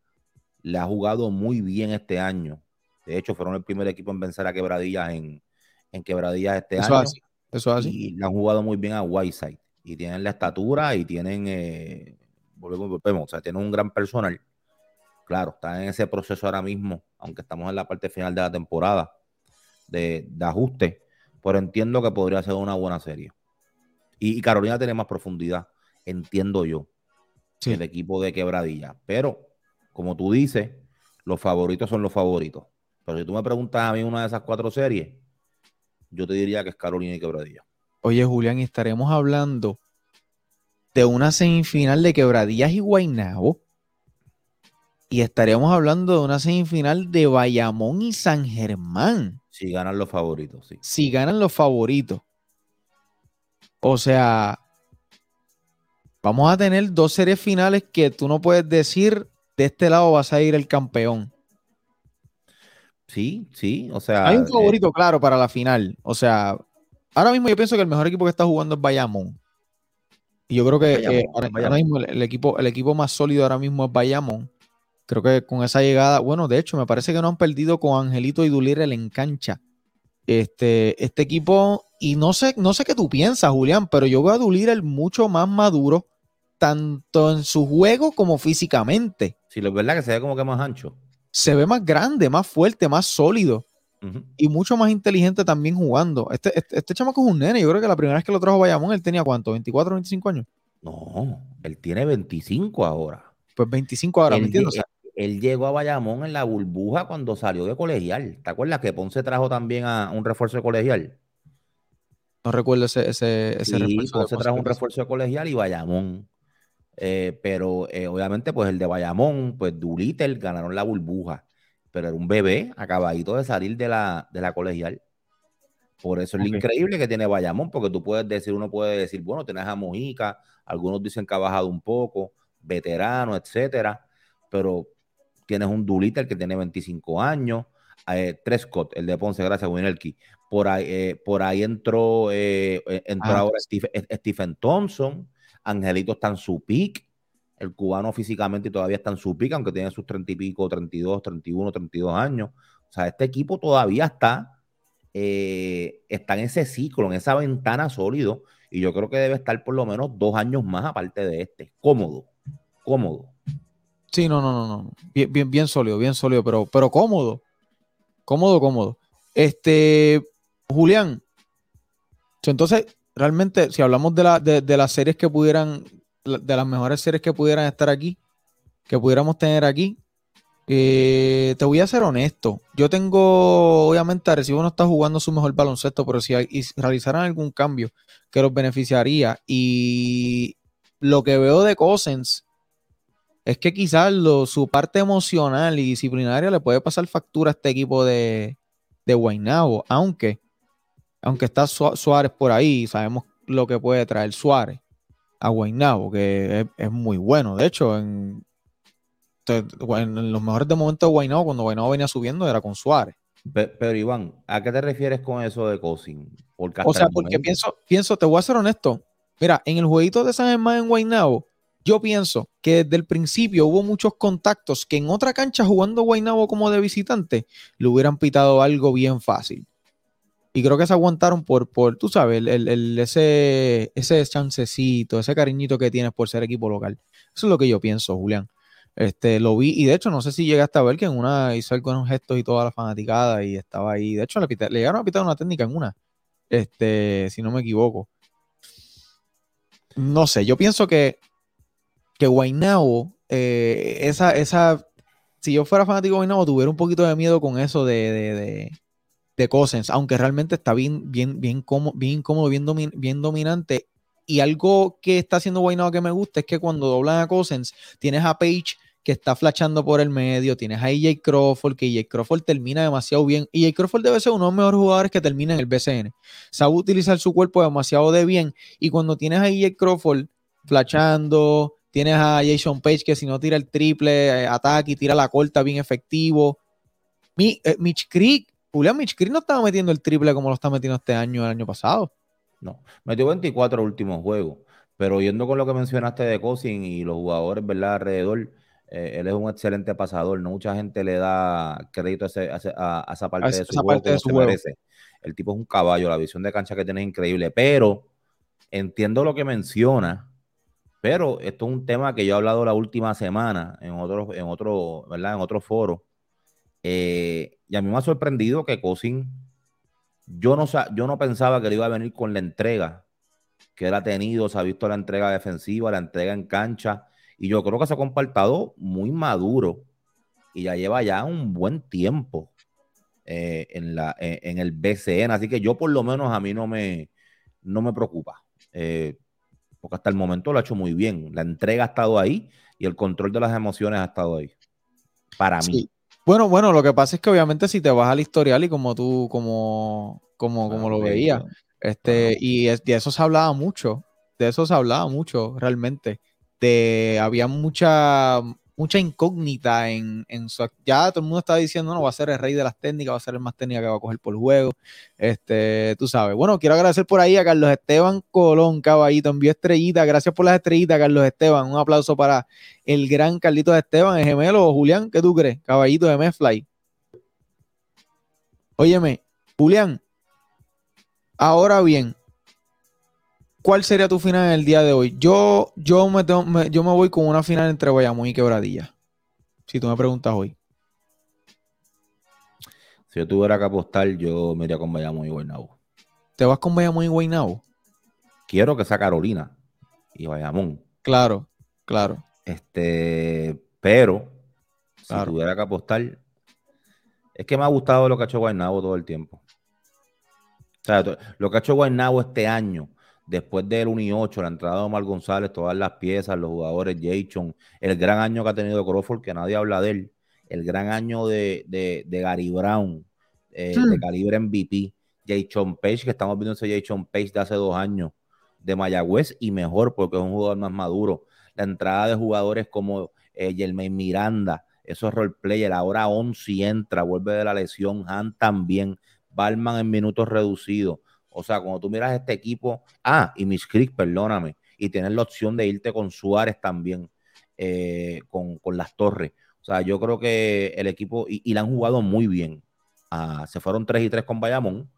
le ha jugado muy bien este año. De hecho, fueron el primer equipo en vencer a Quebradillas en, en Quebradillas este año. eso así. Y le han jugado muy bien a Whiteside. Y tienen la estatura y tienen, eh, volvemos, o sea, tienen un gran personal. Claro, están en ese proceso ahora mismo, aunque estamos en la parte final de la temporada de, ajuste, pero entiendo que podría ser una buena serie. y Carolina tiene más profundidad, entiendo yo el equipo de quebradilla. Pero, como tú dices, los favoritos son los favoritos. Pero si tú me preguntas a mí una de esas cuatro series, yo te diría que es Carolina y Quebradilla. Oye, Julián, estaremos hablando de una semifinal de Quebradillas y Guaynabo. Y estaremos hablando de una semifinal de Bayamón y San Germán. Si ganan los favoritos, sí. Si ganan los favoritos. O sea, Vamos a tener dos series finales que tú no puedes decir de este lado vas a ir el campeón. Sí, sí, o sea. Hay un favorito, claro, para la final. O sea, ahora mismo yo pienso que el mejor equipo que está jugando es Bayamón. Y yo creo que eh, ahora, mismo el, equipo, el equipo más sólido ahora mismo es Bayamón. Creo que con esa llegada, bueno, de hecho, me parece que no han perdido con Angelito y Dulir el encancha. Este, este equipo, y no sé, no sé qué tú piensas, Julián, pero yo veo a Dulir el mucho más maduro tanto en su juego como físicamente. Sí, es verdad que se ve como que más ancho. Se ve más grande, más fuerte, más sólido. Y mucho más inteligente también jugando. Este, este, este, chamaco es un nene. Yo creo que la primera vez que lo trajo Bayamón, él tenía cuánto, 24, 25 años. No, él tiene 25 ahora. Pues 25 ahora, él, ¿me entiendes? Él, llegó a Bayamón en la burbuja cuando salió de colegial. ¿Te acuerdas que Ponce trajo también a un refuerzo de colegial? No recuerdo ese, ese, ese sí, refuerzo. trajo un refuerzo colegial y Bayamón. Eh, pero eh, obviamente, pues el de Bayamón, pues Dulittle ganaron la burbuja. Pero era un bebé acabadito de salir de la, de la colegial. Por eso es lo increíble que tiene Bayamón, porque tú puedes decir, uno puede decir, bueno, tienes a Mojica, algunos dicen que ha bajado un poco, veterano, etcétera, pero tienes un Dulittle que tiene 25 años, eh, Trescott, el de Ponce, gracias, Winelki. Por ahí, eh, por ahí entró, eh, entró ah, ahora Stephen, Thompson, Angelito está en su pick, el cubano físicamente todavía está en su pick, aunque tiene sus 30 y pico, 32, 31, 32 años. O sea, este equipo todavía está, está en ese ciclo, en esa ventana sólido, y yo creo que debe estar por lo menos dos años más aparte de este. Cómodo, cómodo. Sí, no, no, no, no. Bien, bien, bien sólido, bien sólido, pero, pero cómodo. Cómodo, cómodo. Este, Julián. Entonces, realmente, si hablamos de, la, de, las series que pudieran, de las mejores series que pudieran estar aquí, que pudiéramos tener aquí, eh, te voy a ser honesto. Yo tengo, obviamente, Arecibo no está jugando su mejor baloncesto, pero si realizaran algún cambio que los beneficiaría y lo que veo de Cousins es que quizás su parte emocional y disciplinaria le puede pasar factura a este equipo de, de Guaynabo, aunque, aunque está Suárez por ahí, sabemos lo que puede traer Suárez a Guaynabo, que es, muy bueno. De hecho, en, los mejores de momentos de Guaynabo, cuando Guaynabo venía subiendo, era con Suárez. Pero, Iván, ¿a qué te refieres con eso de Cousin? o sea, porque pienso, pienso, te voy a ser honesto. Mira, en el jueguito de San Germán en Guaynabo, yo pienso que desde el principio hubo muchos contactos que en otra cancha jugando Guaynabo como de visitante le hubieran pitado algo bien fácil. Y creo que se aguantaron por, por tú sabes, el, ese, ese chancecito, ese cariñito que tienes por ser equipo local. Eso es lo que yo pienso, Julián. Este, lo vi y de hecho no sé si llegaste a ver que en una hizo algunos gestos y toda la fanaticada y estaba ahí. De hecho le, le llegaron a pitar una técnica en una, este, si no me equivoco. No sé, yo pienso que que eh, esa, esa, si yo fuera fanático de tuviera un poquito de miedo con eso de, de Cousins, aunque realmente está bien, bien, bien, cómodo, bien cómodo, bien, dominante. Y algo que está haciendo Guaynabo que me gusta es que cuando doblan a Cousins, tienes a Page que está flashando por el medio, tienes a EJ Crawford, que EJ Crawford termina demasiado bien. EJ Crawford debe ser uno de los mejores jugadores que termina en el BCN. Sabe utilizar su cuerpo demasiado de bien. Y cuando tienes a EJ Crawford flashando, Tienes a Jason Page que si no tira el triple, eh, ataque y tira la corta bien efectivo. Eh, Mitch Creek, Julián Mitch Creek no estaba metiendo el triple como lo está metiendo este año, el año pasado. No, metió 24 últimos juegos. Pero yendo con lo que mencionaste de Cousin y los jugadores, ¿verdad? Alrededor, eh, él es un excelente pasador. No mucha gente le da crédito a, esa parte de su juego. De su Merece. El tipo es un caballo, la visión de cancha que tiene es increíble. Pero entiendo lo que menciona pero esto es un tema que yo he hablado la última semana en otro, en otro, ¿verdad? En otro foro. Eh, y a mí me ha sorprendido que Cosin, yo no, yo no pensaba que le iba a venir con la entrega que él ha tenido, se ha visto la entrega defensiva, la entrega en cancha, y yo creo que se ha comportado muy maduro y ya lleva ya un buen tiempo eh, en, la, en, el BCN, así que yo por lo menos a mí no me, no me preocupa. Eh, porque hasta el momento lo ha hecho muy bien. La entrega ha estado ahí y el control de las emociones ha estado ahí. Para mí. Bueno, bueno, lo que pasa es que obviamente si te vas al historial y como tú, como, como, como lo veías, este, y de eso se hablaba mucho, de eso se hablaba mucho realmente. De, había mucha, mucha incógnita en, su. Ya todo el mundo está diciendo, no, va a ser el rey de las técnicas, va a ser el más técnica que va a coger por juego. Este, tú sabes. Bueno, quiero agradecer por ahí a Carlos Esteban Colón, caballito, envió estrellita. Gracias por las estrellitas, Carlos Esteban. Un aplauso para el gran Carlitos Esteban, el gemelo. Julián, ¿qué tú crees? Caballito de Mefly. Óyeme, Julián, ahora bien, ¿cuál sería tu final en el día de hoy? Yo, yo, me, yo me voy con una final entre Bayamón y Quebradilla. Si tú me preguntas hoy. Si yo tuviera que apostar, yo me iría con Bayamón y Guaynabo. ¿Te vas con Bayamón y Guaynabo? Quiero que sea Carolina y Bayamón. Claro, claro. Este, pero si tuviera que apostar, es que me ha gustado lo que ha hecho Guaynabo todo el tiempo. sea, lo que ha hecho Guaynabo este año, después del 1 y 8, la entrada de Omar González, todas las piezas, los jugadores, Jason, el gran año que ha tenido Crawford, que nadie habla de él, el gran año de, de, Gary Brown, eh, de hmm. calibre MVP, Jason Page, que estamos viendo ese Jason Page de hace dos años, de Mayagüez, y mejor porque es un jugador más maduro. La entrada de jugadores como eh, Miranda, esos roleplayer, ahora 11 entra, vuelve de la lesión, Han también, Balman en minutos reducidos. O sea, cuando tú miras este equipo, ah, y Miss Creek, perdóname, y tienes la opción de irte con Suárez también, eh, con, las torres. O sea, yo creo que el equipo, y, la han jugado muy bien. Ah, se fueron 3 y 3 con Bayamón,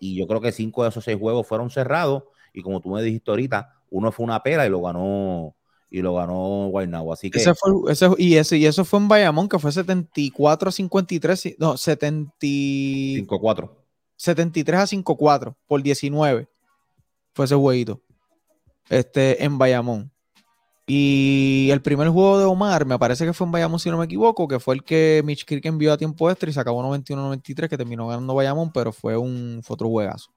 y yo creo que 5 de esos 6 juegos fueron cerrados, y como tú me dijiste ahorita, uno fue una pera y lo ganó y lo ganó Guaynabo. Así que. Ese fue, ese, y, ese, y eso fue en Bayamón, que fue 74 a 53. No, 74. 73 a 54 por 19. Fue ese jueguito. Este, en Bayamón. Y el primer juego de Omar, me parece que fue en Bayamón, si no me equivoco, que fue el que Mitch Kirk envió a tiempo extra y se acabó 91-93, que terminó ganando Bayamón, pero fue un fue otro juegazo.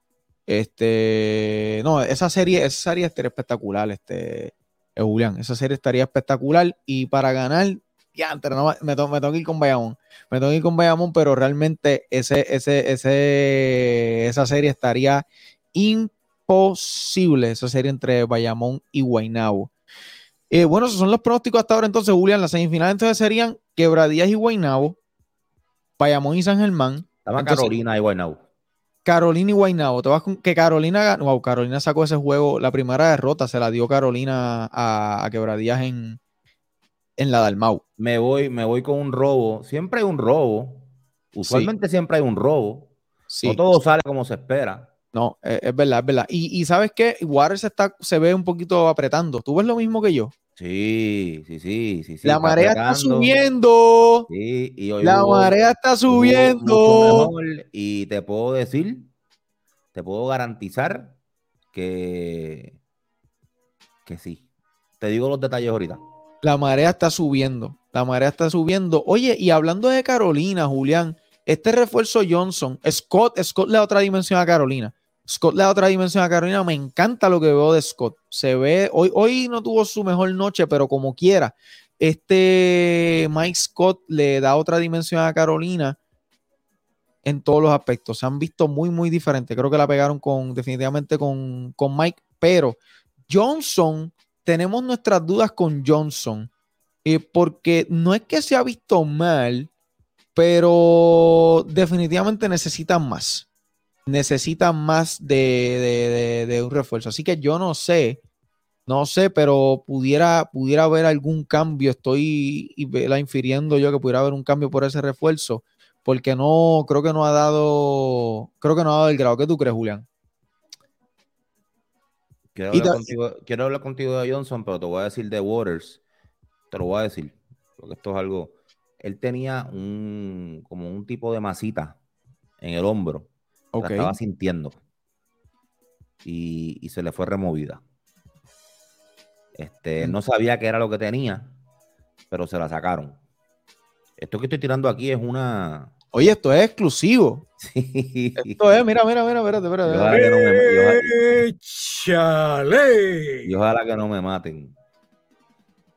Este, no, esa serie, esa serie estaría espectacular, este, eh, Julián. Esa serie estaría espectacular y para ganar, ya, no, me, tengo, que ir con Bayamón. Me tengo que ir con Bayamón, pero realmente ese, ese, ese, esa serie estaría imposible, esa serie entre Bayamón y Guaynabo. Eh, bueno, esos son los pronósticos hasta ahora. Entonces, Julián, las semifinales entonces serían Quebradías y Guaynabo, Bayamón y San Germán. Estaba Carolina y Guaynabo. Carolina y Guaynabo. Te vas con que Carolina, wow, Carolina sacó ese juego, la primera derrota se la dio Carolina a, Quebradías en, en la Dalmau. Me voy, me voy con un robo. Siempre hay un robo. Usualmente siempre hay un robo. No todo sale como se espera. No, es, es verdad, es verdad. Y, y sabes qué, Waters está, se ve un poquito apretando. ¿Tú ves lo mismo que yo? Sí, sí, sí, sí. la marea está subiendo. Sí, y hoy la marea está subiendo. y te puedo decir, te puedo garantizar que, que sí. Te digo los detalles ahorita. La marea está subiendo. La marea está subiendo. Oye, y hablando de Carolina, Julián, este refuerzo Johnson, Scott, Scott le da otra dimensión a Carolina. Scott le da otra dimensión a Carolina. Me encanta lo que veo de Scott. Se ve, hoy, hoy no tuvo su mejor noche, pero como quiera, este Mike Scott le da otra dimensión a Carolina en todos los aspectos. Se han visto muy, muy diferentes. Creo que la pegaron con, definitivamente con, con Mike, pero Johnson, tenemos nuestras dudas con Johnson, eh, porque no es que se ha visto mal, pero definitivamente necesitan más necesitan más de, un refuerzo. Así que yo no sé, no sé, pero pudiera, pudiera haber algún cambio. Estoy la infiriendo yo que pudiera haber un cambio por ese refuerzo, porque no, creo que no ha dado, creo que no ha dado el grado. ¿Qué tú crees, Julián? Quiero hablar, contigo, quiero hablar contigo de Johnson, pero te voy a decir de Waters. Te lo voy a decir, porque esto es algo. Él tenía un como un tipo de masita en el hombro estaba sintiendo. Y, se le fue removida. Este, mm. no sabía qué era lo que tenía, pero se la sacaron. Esto que estoy tirando aquí es una. Oye, esto es exclusivo. Esto es, mira, mira, mira, espérate, espérate. Y ojalá, que no me, y ojalá que no me maten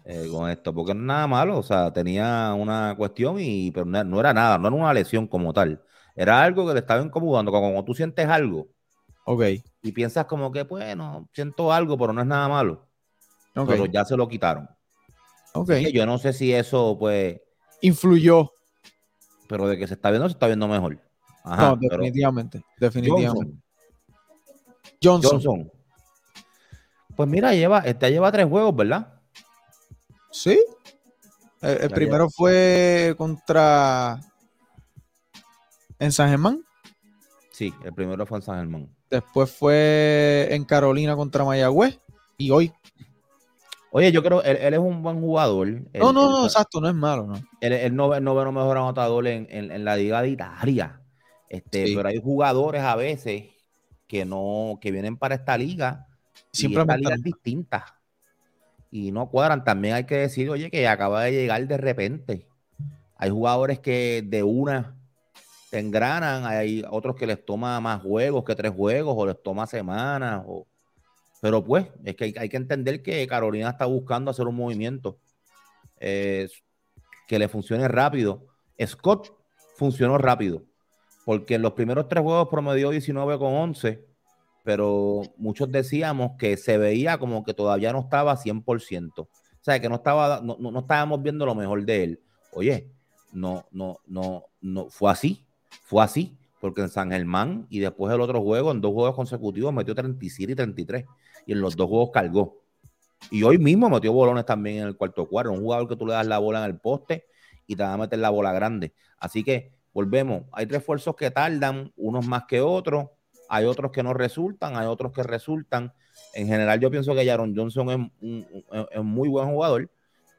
eh, con esto, porque no es nada malo. O sea, tenía una cuestión, y pero no era nada, no era una lesión como tal. Era algo que le estaba incomodando. Como tú sientes algo. Ok. Y piensas como que, bueno, siento algo, pero no es nada malo. Pero ya se lo quitaron. Ok. yo no sé si eso, pues. Influyó. Pero de que se está viendo, se está viendo mejor. no, definitivamente. Definitivamente. Johnson. Johnson. Pues mira, lleva, este lleva tres juegos, ¿verdad? Sí. el primero fue contra ¿En San Germán? Sí, el primero fue en San Germán. Después fue en Carolina contra Mayagüez y hoy. Oye, yo creo él, él es un buen jugador. no, no, no, exacto, no es malo, ¿no? Él, él no, no ve mejor anotador en, en, la Liga de Italia. Este, Pero hay jugadores a veces que no, que vienen para esta liga. Siempre y esta liga Y no cuadran. También hay que decir, oye, que acaba de llegar de repente. Hay jugadores que de una te engranan, hay otros que les toma más juegos que tres juegos o les toma semanas. O... Pero pues, es que hay, que entender que Carolina está buscando hacer un movimiento eh, que le funcione rápido. Scott funcionó rápido, porque en los primeros tres juegos promedió 19 con 11, pero muchos decíamos que se veía como que todavía no estaba 100%. O sea, que no, estaba, no, no estábamos viendo lo mejor de él. Oye, no, no, no, no, fue así fue así, porque en San Germán y después el otro juego, en dos juegos consecutivos, metió 37 y 33. Y en los dos juegos cargó. Y hoy mismo metió bolones también en el cuarto cuarto. Un jugador que tú le das la bola en el poste y te va a meter la bola grande. Así que volvemos. Hay refuerzos que tardan, unos más que otros. Hay otros que no resultan, hay otros que resultan. En general, yo pienso que Jaron Johnson es un, muy buen jugador.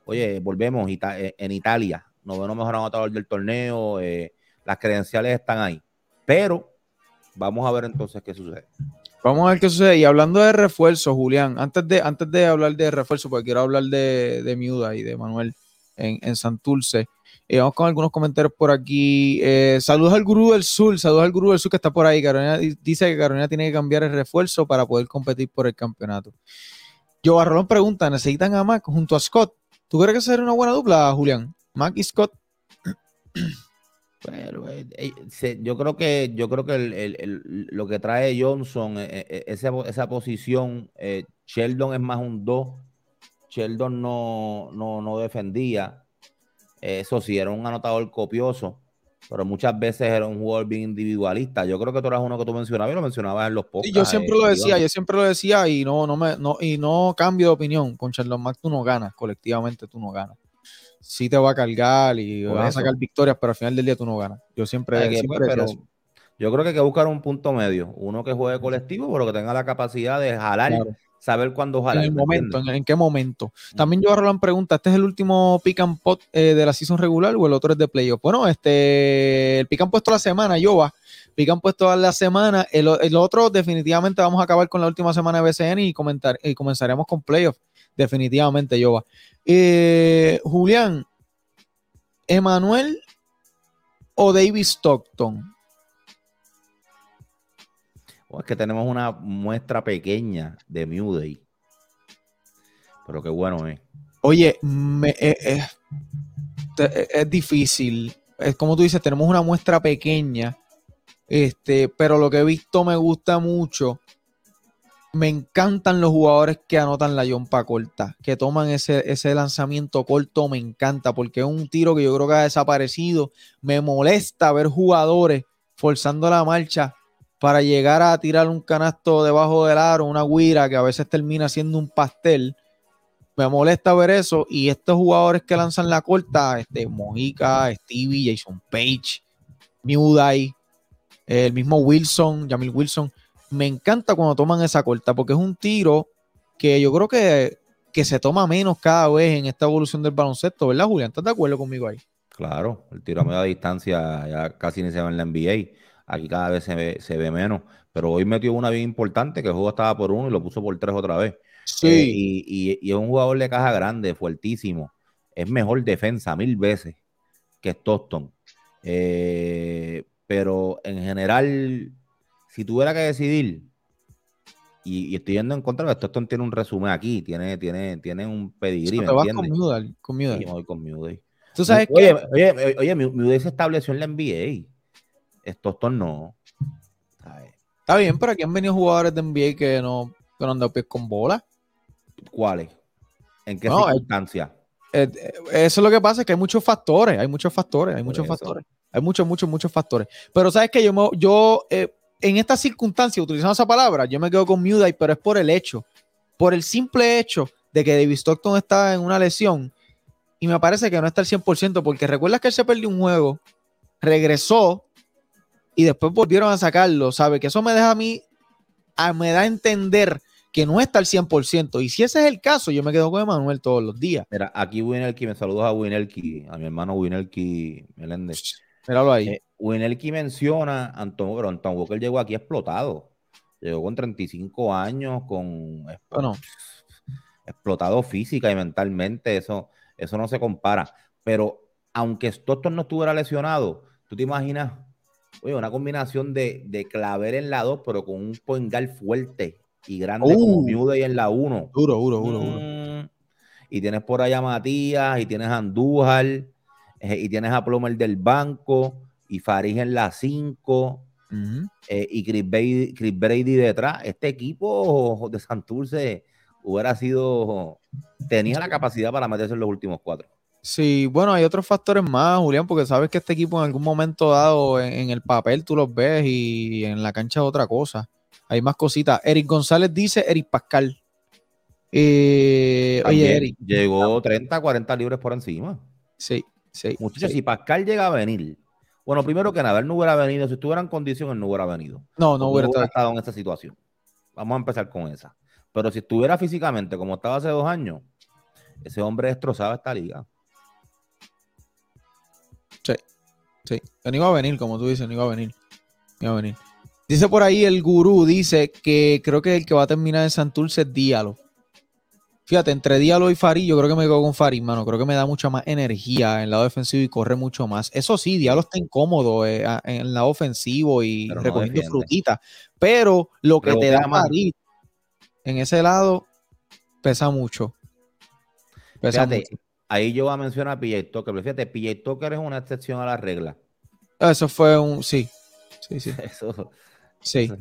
Oye, volvemos eh, en Italia, noveno mejor anotador del torneo. Eh, las credenciales están ahí. Pero vamos a ver entonces qué sucede. Vamos a ver qué sucede. Y hablando de refuerzo, Julián, antes de, antes de hablar de refuerzo, porque quiero hablar de, de Miuda y de Manuel en, en Santurce. Eh, vamos con algunos comentarios por aquí. Eh, saludos al Gurú del Sur, saludos al Gurú del Sur que está por ahí. Carolina dice que Carolina tiene que cambiar el refuerzo para poder competir por el campeonato. Yo Barrolón pregunta: ¿necesitan a Mac junto a Scott? ¿Tú crees que sería una buena dupla, Julián? Mac y Scott. *clears throat* Pero eh, eh, yo creo que yo creo que lo que trae Johnson, eh, esa, posición, Sheldon es más un 2. Sheldon no, no, defendía. Eso sí, era un anotador copioso, pero muchas veces era un jugador bien individualista. Yo creo que tú eras uno que tú mencionabas y lo mencionabas en los podcasts. yo siempre lo decía, yo siempre lo decía y no, no me, no, y no cambio de opinión. Con Sheldon Mac tú no ganas, colectivamente tú no ganas sí te va a cargar y vas a sacar victorias, pero al final del día tú no ganas. Yo siempre, pero yo creo que hay que buscar un punto medio, uno que juegue colectivo, pero que tenga la capacidad de jalar, saber cuándo jalar. En el momento, en, qué momento. También yo Roland pregunta, ¿este es el último pick and pot eh, de la season regular o el otro es de playoff? Bueno, este, el pick and puesto la semana, yo va. Pick and puesto la semana, el, el, otro definitivamente vamos a acabar con la última semana de BCN y, comentar, y comenzaremos con playoff definitivamente yo va. Eh, Julián, Emanuel o David Stockton. es que tenemos una muestra pequeña de Mewday. Pero qué bueno es. Oye, eh, eh, es difícil. Es como tú dices, tenemos una muestra pequeña. Este, pero lo que he visto me gusta mucho me encantan los jugadores que anotan la yompa corta, que toman ese, ese lanzamiento corto, me encanta, porque es un tiro que yo creo que ha desaparecido. Me molesta ver jugadores forzando la marcha para llegar a tirar un canasto debajo del aro, una guira que a veces termina siendo un pastel. Me molesta ver eso. Y estos jugadores que lanzan la corta, este, Mojica, Stevie, Jason Page, New el mismo Wilson, Jamil Wilson me encanta cuando toman esa corta, porque es un tiro que yo creo que, se toma menos cada vez en esta evolución del baloncesto, ¿verdad, Julián? ¿Estás de acuerdo conmigo ahí? Claro, el tiro a media distancia ya casi ni se ve en la NBA. Aquí cada vez se ve, se ve menos. Pero hoy metió una bien importante que el juego estaba por uno y lo puso por tres otra vez. Sí. Eh, y, y, es un jugador de caja grande, fuertísimo. Es mejor defensa mil veces que Stockton. Eh, pero en general, si tuviera que decidir, y, estoy yendo en contra, esto, esto tiene un resumen aquí, tiene, tiene, tiene un pedigrí, ¿me entiendes? Con Mudal, con Mudal. voy con Mudal. ¿Tú sabes oye, oye, oye, oye, se estableció en la NBA. Stockton no. Está bien, pero aquí han venido jugadores de NBA que no, que no han dado pies con bola. ¿Cuáles? ¿En qué circunstancias? Eh, eh, eso es lo que pasa, es que hay muchos factores, hay muchos factores, hay muchos factores. Hay muchos, muchos, muchos factores. Pero sabes que yo, yo eh, en estas circunstancias, utilizando esa palabra, yo me quedo con Muday, pero es por el hecho, por el simple hecho de que David Stockton está en una lesión y me parece que no está al 100%, porque recuerdas que él se perdió un juego, regresó y después volvieron a sacarlo, ¿sabe? Que eso me deja a mí, me da a entender que no está al 100%. Y si ese es el caso, yo me quedo con Emanuel todos los días. Mira, aquí Winelki, me saludos a Winelki, a mi hermano Winelki Meléndez. Míralo ahí. Eh, Winelki menciona, Anton, pero Anton Walker llegó aquí explotado. Llegó con 35 años, con explotado física y mentalmente. Eso, eso no se compara. Pero aunque Stockton no estuviera lesionado, tú te imaginas Oye, una combinación de, de Claver en la 2, pero con un point guard fuerte y grande como Uh. Mudey en la 1. Duro, duro, duro, duro. Mm. Y tienes por allá a Matías, y tienes a Andújar, eh, y tienes a Plomer del banco, y Farid en la 5, Ujú. eh, y Chris Brady, Chris Brady detrás. Este equipo de Santurce hubiera sido, tenía la capacidad para meterse en los últimos cuatro. Sí, bueno, hay otros factores más, Julián, porque sabes que este equipo en algún momento dado en, en el papel tú los ves y en la cancha es otra cosa. Hay más cositas. Eric González dice Eric Pascal. Eh, oye, Eric. Llegó 30, 40 libres por encima. Sí, sí. Muchachos, sí. si Pascal llega a venir, bueno, primero que nada, él no hubiera venido, si estuviera en condición, él no hubiera venido. No, no hubiera no hubiera estado. en esta situación. Vamos a empezar con esa. Pero si estuviera físicamente como estaba hace dos años, ese hombre destrozaba esta liga. Sí, no iba a venir, como tú dices, no iba a venir. No iba a venir. Dice por ahí el gurú, dice que creo que el que va a terminar en Santurce es Diallo. Fíjate, entre Diallo y Farid, yo creo que me quedo con Farid, mano. Creo que me da mucha más energía en el lado defensivo y corre mucho más. Eso sí, Diallo está incómodo eh, en el lado ofensivo y Pero recogiendo frutitas. Pero lo que te da. Farid en ese lado pesa mucho. Pesa Fíjate, mucho. ahí yo voy a mencionar a PJ Tucker. pero Fíjate, PJ Tucker es una excepción a la regla. Eso fue un. Sí, sí, sí. *laughs* Eso, Sí. eso-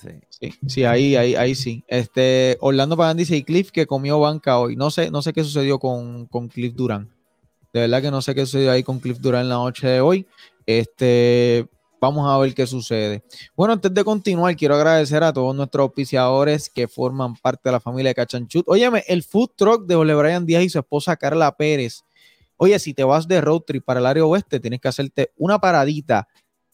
sí. Sí, ahí, ahí, ahí sí. Este, Orlando Pagan dice y Cliff que comió banca hoy. No sé, no sé qué sucedió con, con Cliff Durán. De verdad que no sé qué sucedió ahí con Cliff Durán en la noche de hoy. Este, vamos a ver qué sucede. Bueno, antes de continuar, quiero agradecer a todos nuestros auspiciadores que forman parte de la familia de Cachanchut. Óyeme, el food truck de Ole Brian Díaz y su esposa Carla Pérez. Oye, si te vas de road trip para el área oeste, tienes que hacerte una paradita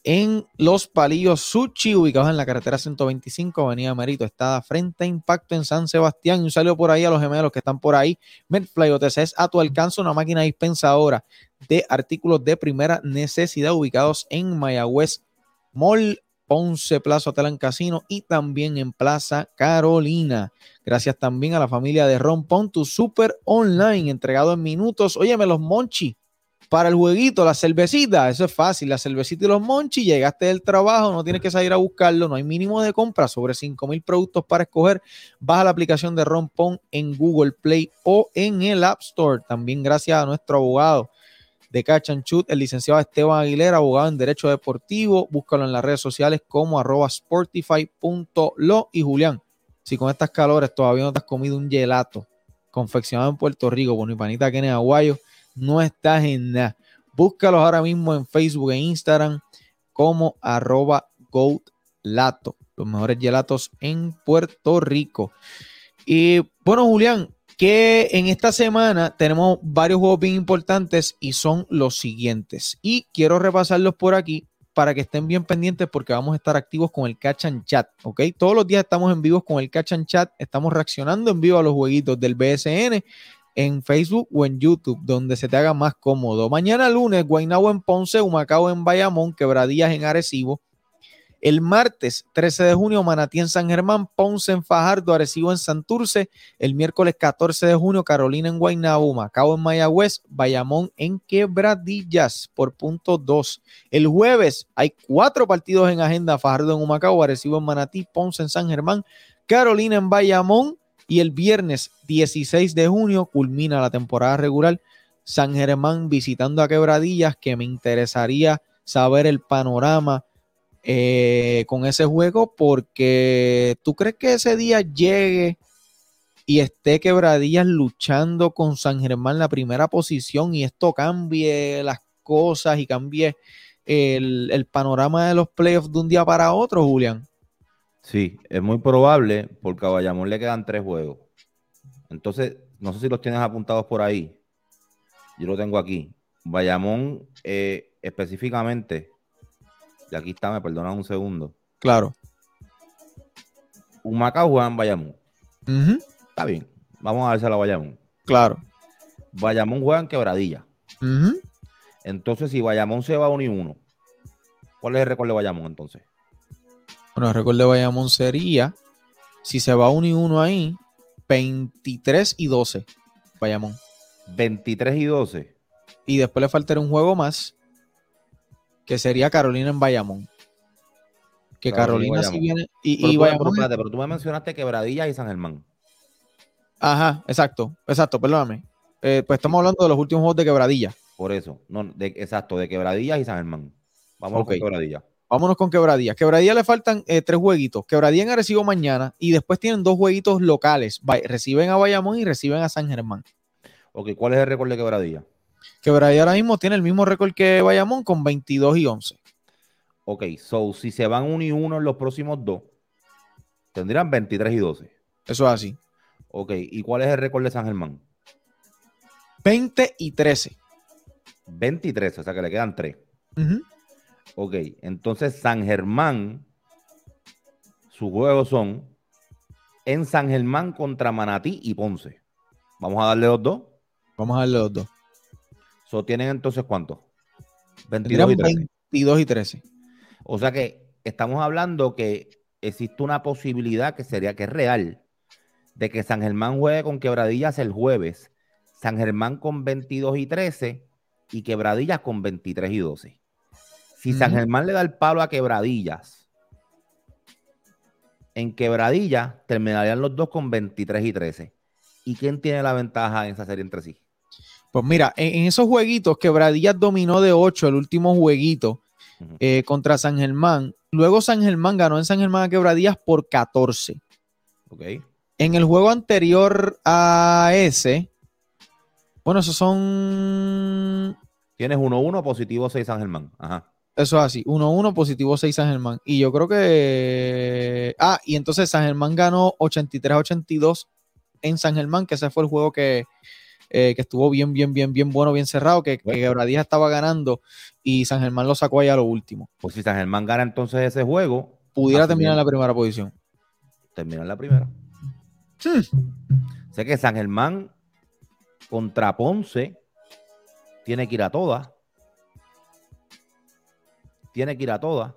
en Los Palillos Sushi, ubicados en la carretera 125, Avenida Merito, está frente a Impacto en San Sebastián. Un saludo por ahí a los gemelos que están por ahí. Medfly OTC es a tu alcance una máquina dispensadora de artículos de primera necesidad ubicados en Mayagüez Mall, Ponce Plaza en Casino y también en Plaza Carolina. Gracias también a la familia de Ron Pon, tu super online, entregado en minutos. Óyeme, los monchi para el jueguito, la cervecita, eso es fácil, la cervecita y los monchi, llegaste del trabajo, no tienes que salir a buscarlo, no hay mínimo de compra, sobre 5 mil productos para escoger, baja la aplicación de Rompón en Google Play o en el App Store, también gracias a nuestro abogado de Shoot, el licenciado Esteban Aguilera, abogado en Derecho Deportivo, búscalo en las redes sociales como arroba sportify.lo y Julián, si con estas calores todavía no te has comido un gelato confeccionado en Puerto Rico por mi panita Kenneth Aguayo, no estás en nada. Búscalos ahora mismo en Facebook e Instagram como arroba goatlato, los mejores gelatos en Puerto Rico. Y bueno, Julián, que en esta semana tenemos varios juegos bien importantes y son los siguientes. Y quiero repasarlos por aquí para que estén bien pendientes porque vamos a estar activos con el Catch and Chat, ¿ok? Todos los días estamos en vivo con el Catch and Chat, estamos reaccionando en vivo a los jueguitos del BSN en Facebook o en YouTube, donde se te haga más cómodo. Mañana lunes, Guaynabo en Ponce, Humacao en Bayamón, Quebradillas en Arecibo. El martes 13 de junio, Manatí en San Germán, Ponce en Fajardo, Arecibo en Santurce. El miércoles 14 de junio, Carolina en Guaynabo, Macao en Mayagüez, Bayamón en Quebradillas por punto 2. El jueves hay cuatro partidos en agenda, Fajardo en Humacao, Arecibo en Manatí, Ponce en San Germán, Carolina en Bayamón. Y el viernes 16 de junio culmina la temporada regular. San Germán visitando a Quebradillas, que me interesaría saber el panorama eh, con ese juego, porque tú crees que ese día llegue y esté Quebradillas luchando con San Germán la primera posición y esto cambie las cosas y cambie el, el panorama de los playoffs de un día para otro, Julián. Sí, es muy probable porque a Bayamón le quedan tres juegos. Entonces, no sé si los tienes apuntados por ahí. Yo lo tengo aquí. Bayamón eh, específicamente, y aquí está, me perdonan un segundo. Claro. Humacao juega en Bayamón. Ujú, Está bien, vamos a dársela a Bayamón. Claro. Bayamón juega en Quebradilla. Ujú. Entonces, si Bayamón se va uno y uno, ¿cuál es el récord de Bayamón entonces? Bueno, récord de Bayamón sería, si se va uno y uno ahí, 23 y 12. Bayamón. 23 y 12. Y después le faltaría un juego más, que sería Carolina en Bayamón. Que Carolina Carolina Bayamón. viene. Y, Pero, y tú, Bayamón- pero espérate, pero tú me mencionaste Quebradillas y San Germán. Ajá, exacto, exacto, perdóname. Eh, pues estamos hablando de los últimos juegos de quebradilla. Por eso. No, de, exacto, de Quebradillas y San Germán. Vamos Ok. con Quebradillas. Vámonos con Quebradilla. Quebradilla le faltan eh, tres jueguitos. Quebradilla en Arecibo mañana y después tienen dos jueguitos locales. Reciben a Bayamón y reciben a San Germán. Ok, ¿cuál es el récord de Quebradillas? Quebradilla ahora mismo tiene el mismo récord que Bayamón con 22 y 11. Ok, so si se van uno y uno en los próximos dos, tendrían 23 y 12. Eso es así. Ok, ¿y cuál es el récord de San Germán? 20 y 13. 23, o sea que le quedan 3. Ujú. Ok, entonces San Germán, sus juegos son en San Germán contra Manatí y Ponce. Vamos a darle los dos. Vamos a darle los dos. So, ¿Tienen entonces cuánto? 22 Tendrían y 13. 22 y 13. O sea que estamos hablando que existe una posibilidad que sería que es real de que San Germán juegue con Quebradillas el jueves, San Germán con 22 y 13 y Quebradillas con 23 y 12. Si San. Germán le da el palo a Quebradillas, en Quebradillas terminarían los dos con 23 y 13. ¿Y quién tiene la ventaja en esa serie entre sí? Pues mira, en, esos jueguitos, Quebradillas dominó de 8 el último jueguito eh, contra San Germán. Luego San Germán ganó en San Germán a Quebradillas por 14. ¿Ok? En el juego anterior a ese, bueno, esos son. Tienes 1-1 positivo 6 San Germán. Ajá. Eso es así, 1-1 positivo 6 San Germán. Y yo creo que. Ah, y entonces San Germán ganó 83-82 en San Germán, que ese fue el juego que, eh, que estuvo bien, bien, bien, bien bueno, bien cerrado, que, que Bueno. Quebradillas estaba ganando y San Germán lo sacó ahí a lo último. Pues si San Germán gana entonces ese juego, Pudiera terminar en la primera posición. termina en la primera. Sé que San Germán contra Ponce tiene que ir a todas. Tiene que ir a todas.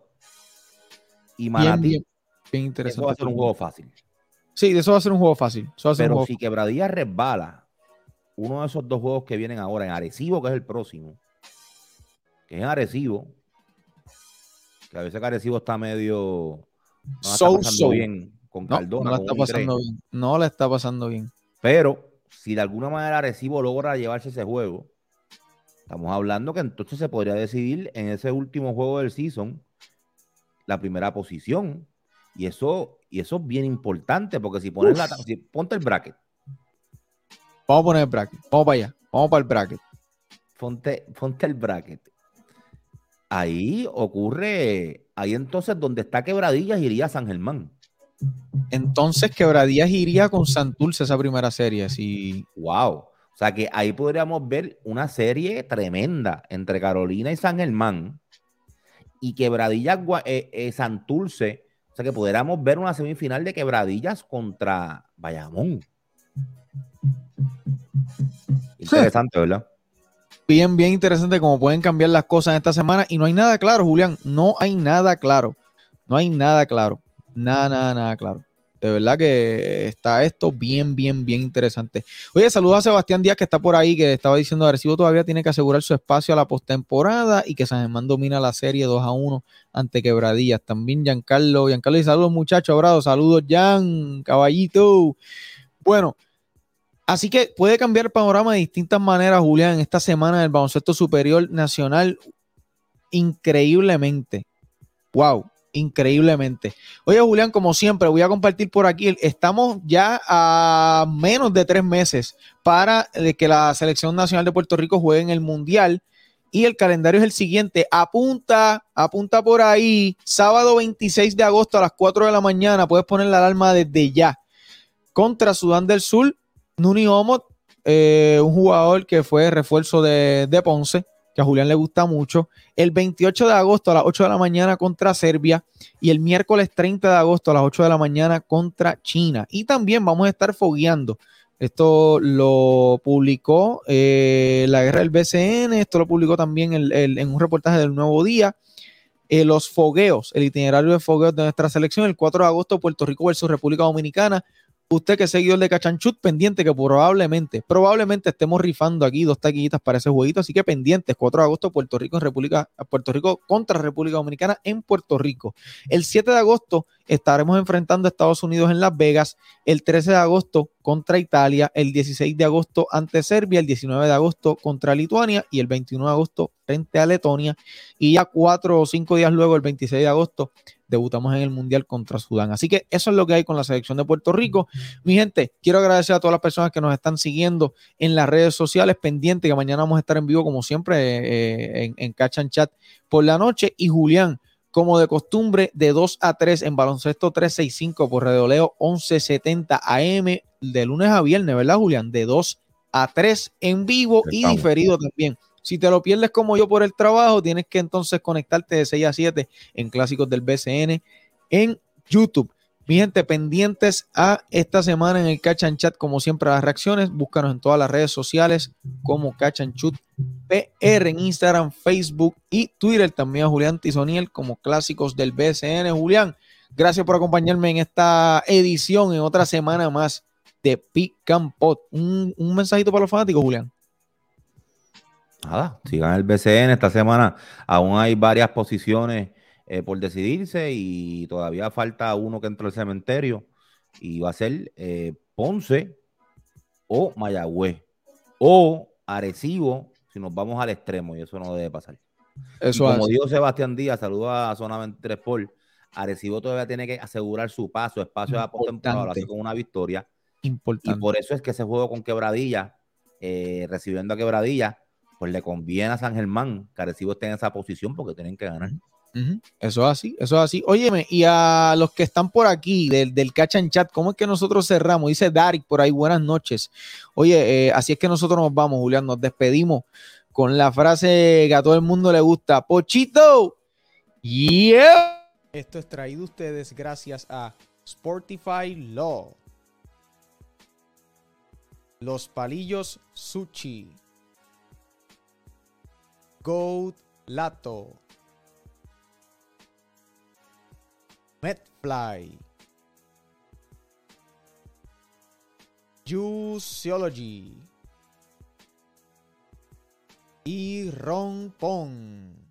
Y Manatí, bien, bien eso interesante. va a ser un juego fácil. Sí, de eso va a ser un juego fácil. Eso va a ser un Pero juego si Quebradilla resbala uno de esos dos juegos que vienen ahora en Arecibo, que es el próximo, que es en Arecibo, que a veces que Arecibo está medio no la está pasando so. bien con No, Cardona, no la con está un I3. pasando bien. No la está pasando bien. Pero si de alguna manera Arecibo logra llevarse ese juego, estamos hablando que entonces se podría decidir en ese último juego del season la primera posición. Y eso, y eso es bien importante, porque si pones la si- ponte el bracket, Vamos a poner el bracket. Vamos para allá. Vamos para el bracket. ponte, ponte el bracket. Ahí ocurre, ahí entonces donde está Quebradillas iría San Germán. Entonces Quebradillas iría con Santurce esa primera serie. Si... Wow. O sea que ahí podríamos ver una serie tremenda entre Carolina y San Germán y Quebradillas eh, eh, Santurce. O sea que podríamos ver una semifinal de Quebradillas contra Bayamón. Interesante, ¿verdad? Bien, bien interesante cómo pueden cambiar las cosas en esta semana. Y no hay nada claro, Julián. No hay nada claro. No hay nada claro. Nada, nada, nada claro. De verdad que está esto bien, bien, bien interesante. Oye, saludos a Sebastián Díaz que está por ahí, que estaba diciendo Arecibo todavía tiene que asegurar su espacio a la postemporada y que San Germán domina la serie 2 a 1 ante Quebradillas. También Giancarlo, Giancarlo y saludos muchachos, abrazo, saludos Jan, caballito. Bueno, así que puede cambiar el panorama de distintas maneras, Julián, esta semana del baloncesto superior nacional increíblemente. Wow, increíblemente. Oye, Julián, como siempre, voy a compartir por aquí. Estamos ya a menos de tres meses para eh, que la selección nacional de Puerto Rico juegue en el Mundial. Y el calendario es el siguiente. Apunta, apunta por ahí. Sábado 26 de agosto a las 4 de la mañana. Puedes poner la alarma desde ya. Contra Sudán del Sur, Nuni Omot, eh, un jugador que fue refuerzo de, de Ponce, que a Julián le gusta mucho. El 28 de agosto a las 8 de la mañana contra Serbia y el miércoles 30 de agosto a las 8 de la mañana contra China. Y también vamos a estar fogueando. Esto lo publicó eh, la guerra del BCN, esto lo publicó también el- en un reportaje del Nuevo Día. Eh, los fogueos, el itinerario de fogueos de nuestra selección, el 4 de agosto Puerto Rico versus República Dominicana, usted que es seguidor de Cachanchut, pendiente que probablemente, probablemente estemos rifando aquí dos taquillitas para ese jueguito, así que pendientes, 4 de agosto, Puerto Rico en República, Puerto Rico contra República Dominicana en Puerto Rico. El 7 de agosto estaremos enfrentando a Estados Unidos en Las Vegas, el 13 de agosto contra Italia, el 16 de agosto ante Serbia, el 19 de agosto contra Lituania y el 21 de agosto frente a Letonia y ya cuatro o cinco días luego, el 26 de agosto, debutamos en el Mundial contra Sudán. Así que eso es lo que hay con la selección de Puerto Rico. Mi gente, quiero agradecer a todas las personas que nos están siguiendo en las redes sociales, pendiente que mañana vamos a estar en vivo como siempre eh, en, en Catch and Chat por la noche. Y Julián, como de costumbre, de 2 a 3 en baloncesto 365 por Redoleo 1170 AM de lunes a viernes, ¿verdad, Julián? De 2 a 3 en vivo y diferido también. Si te lo pierdes como yo por el trabajo, tienes que entonces conectarte de 6 a 7 en clásicos del BCN en YouTube. Mi gente, pendientes a esta semana en el Catch and Chat, como siempre, las reacciones. Búscanos en todas las redes sociales como Catch and Chat PR en Instagram, Facebook y Twitter. También a Julián Tizoniel como clásicos del BCN. Julián, gracias por acompañarme en esta edición, en otra semana más de Pick Pot. Un, un mensajito para los fanáticos, Julián. Nada, sigan el BCN esta semana. Aún hay varias posiciones eh, por decidirse y todavía falta uno que entra al cementerio y va a ser eh, Ponce o Mayagüez o Arecibo si nos vamos al extremo y eso no debe pasar. Eso como dijo Sebastián Díaz, saluda a Zona 23 por Arecibo todavía tiene que asegurar su paso, espacio a postemporada, así con una victoria. Importante. Y por eso es que ese juego con Quebradilla, eh, recibiendo a Quebradilla, pues le conviene a San Germán que Arecibo esté en esa posición porque tienen que ganar. Eso es así, eso es así. Óyeme, y a los que están por aquí del, del Catch Chat, ¿cómo es que nosotros cerramos? Dice Darik por ahí, buenas noches. Oye, eh, así es que nosotros nos vamos, Julián, nos despedimos con la frase que a todo el mundo le gusta. Pochito, yeah. Esto es traído a ustedes gracias a Sportify Law. Los palillos Sushi. Goat Lato. Medfly. Juiceology. Y Ron Pong.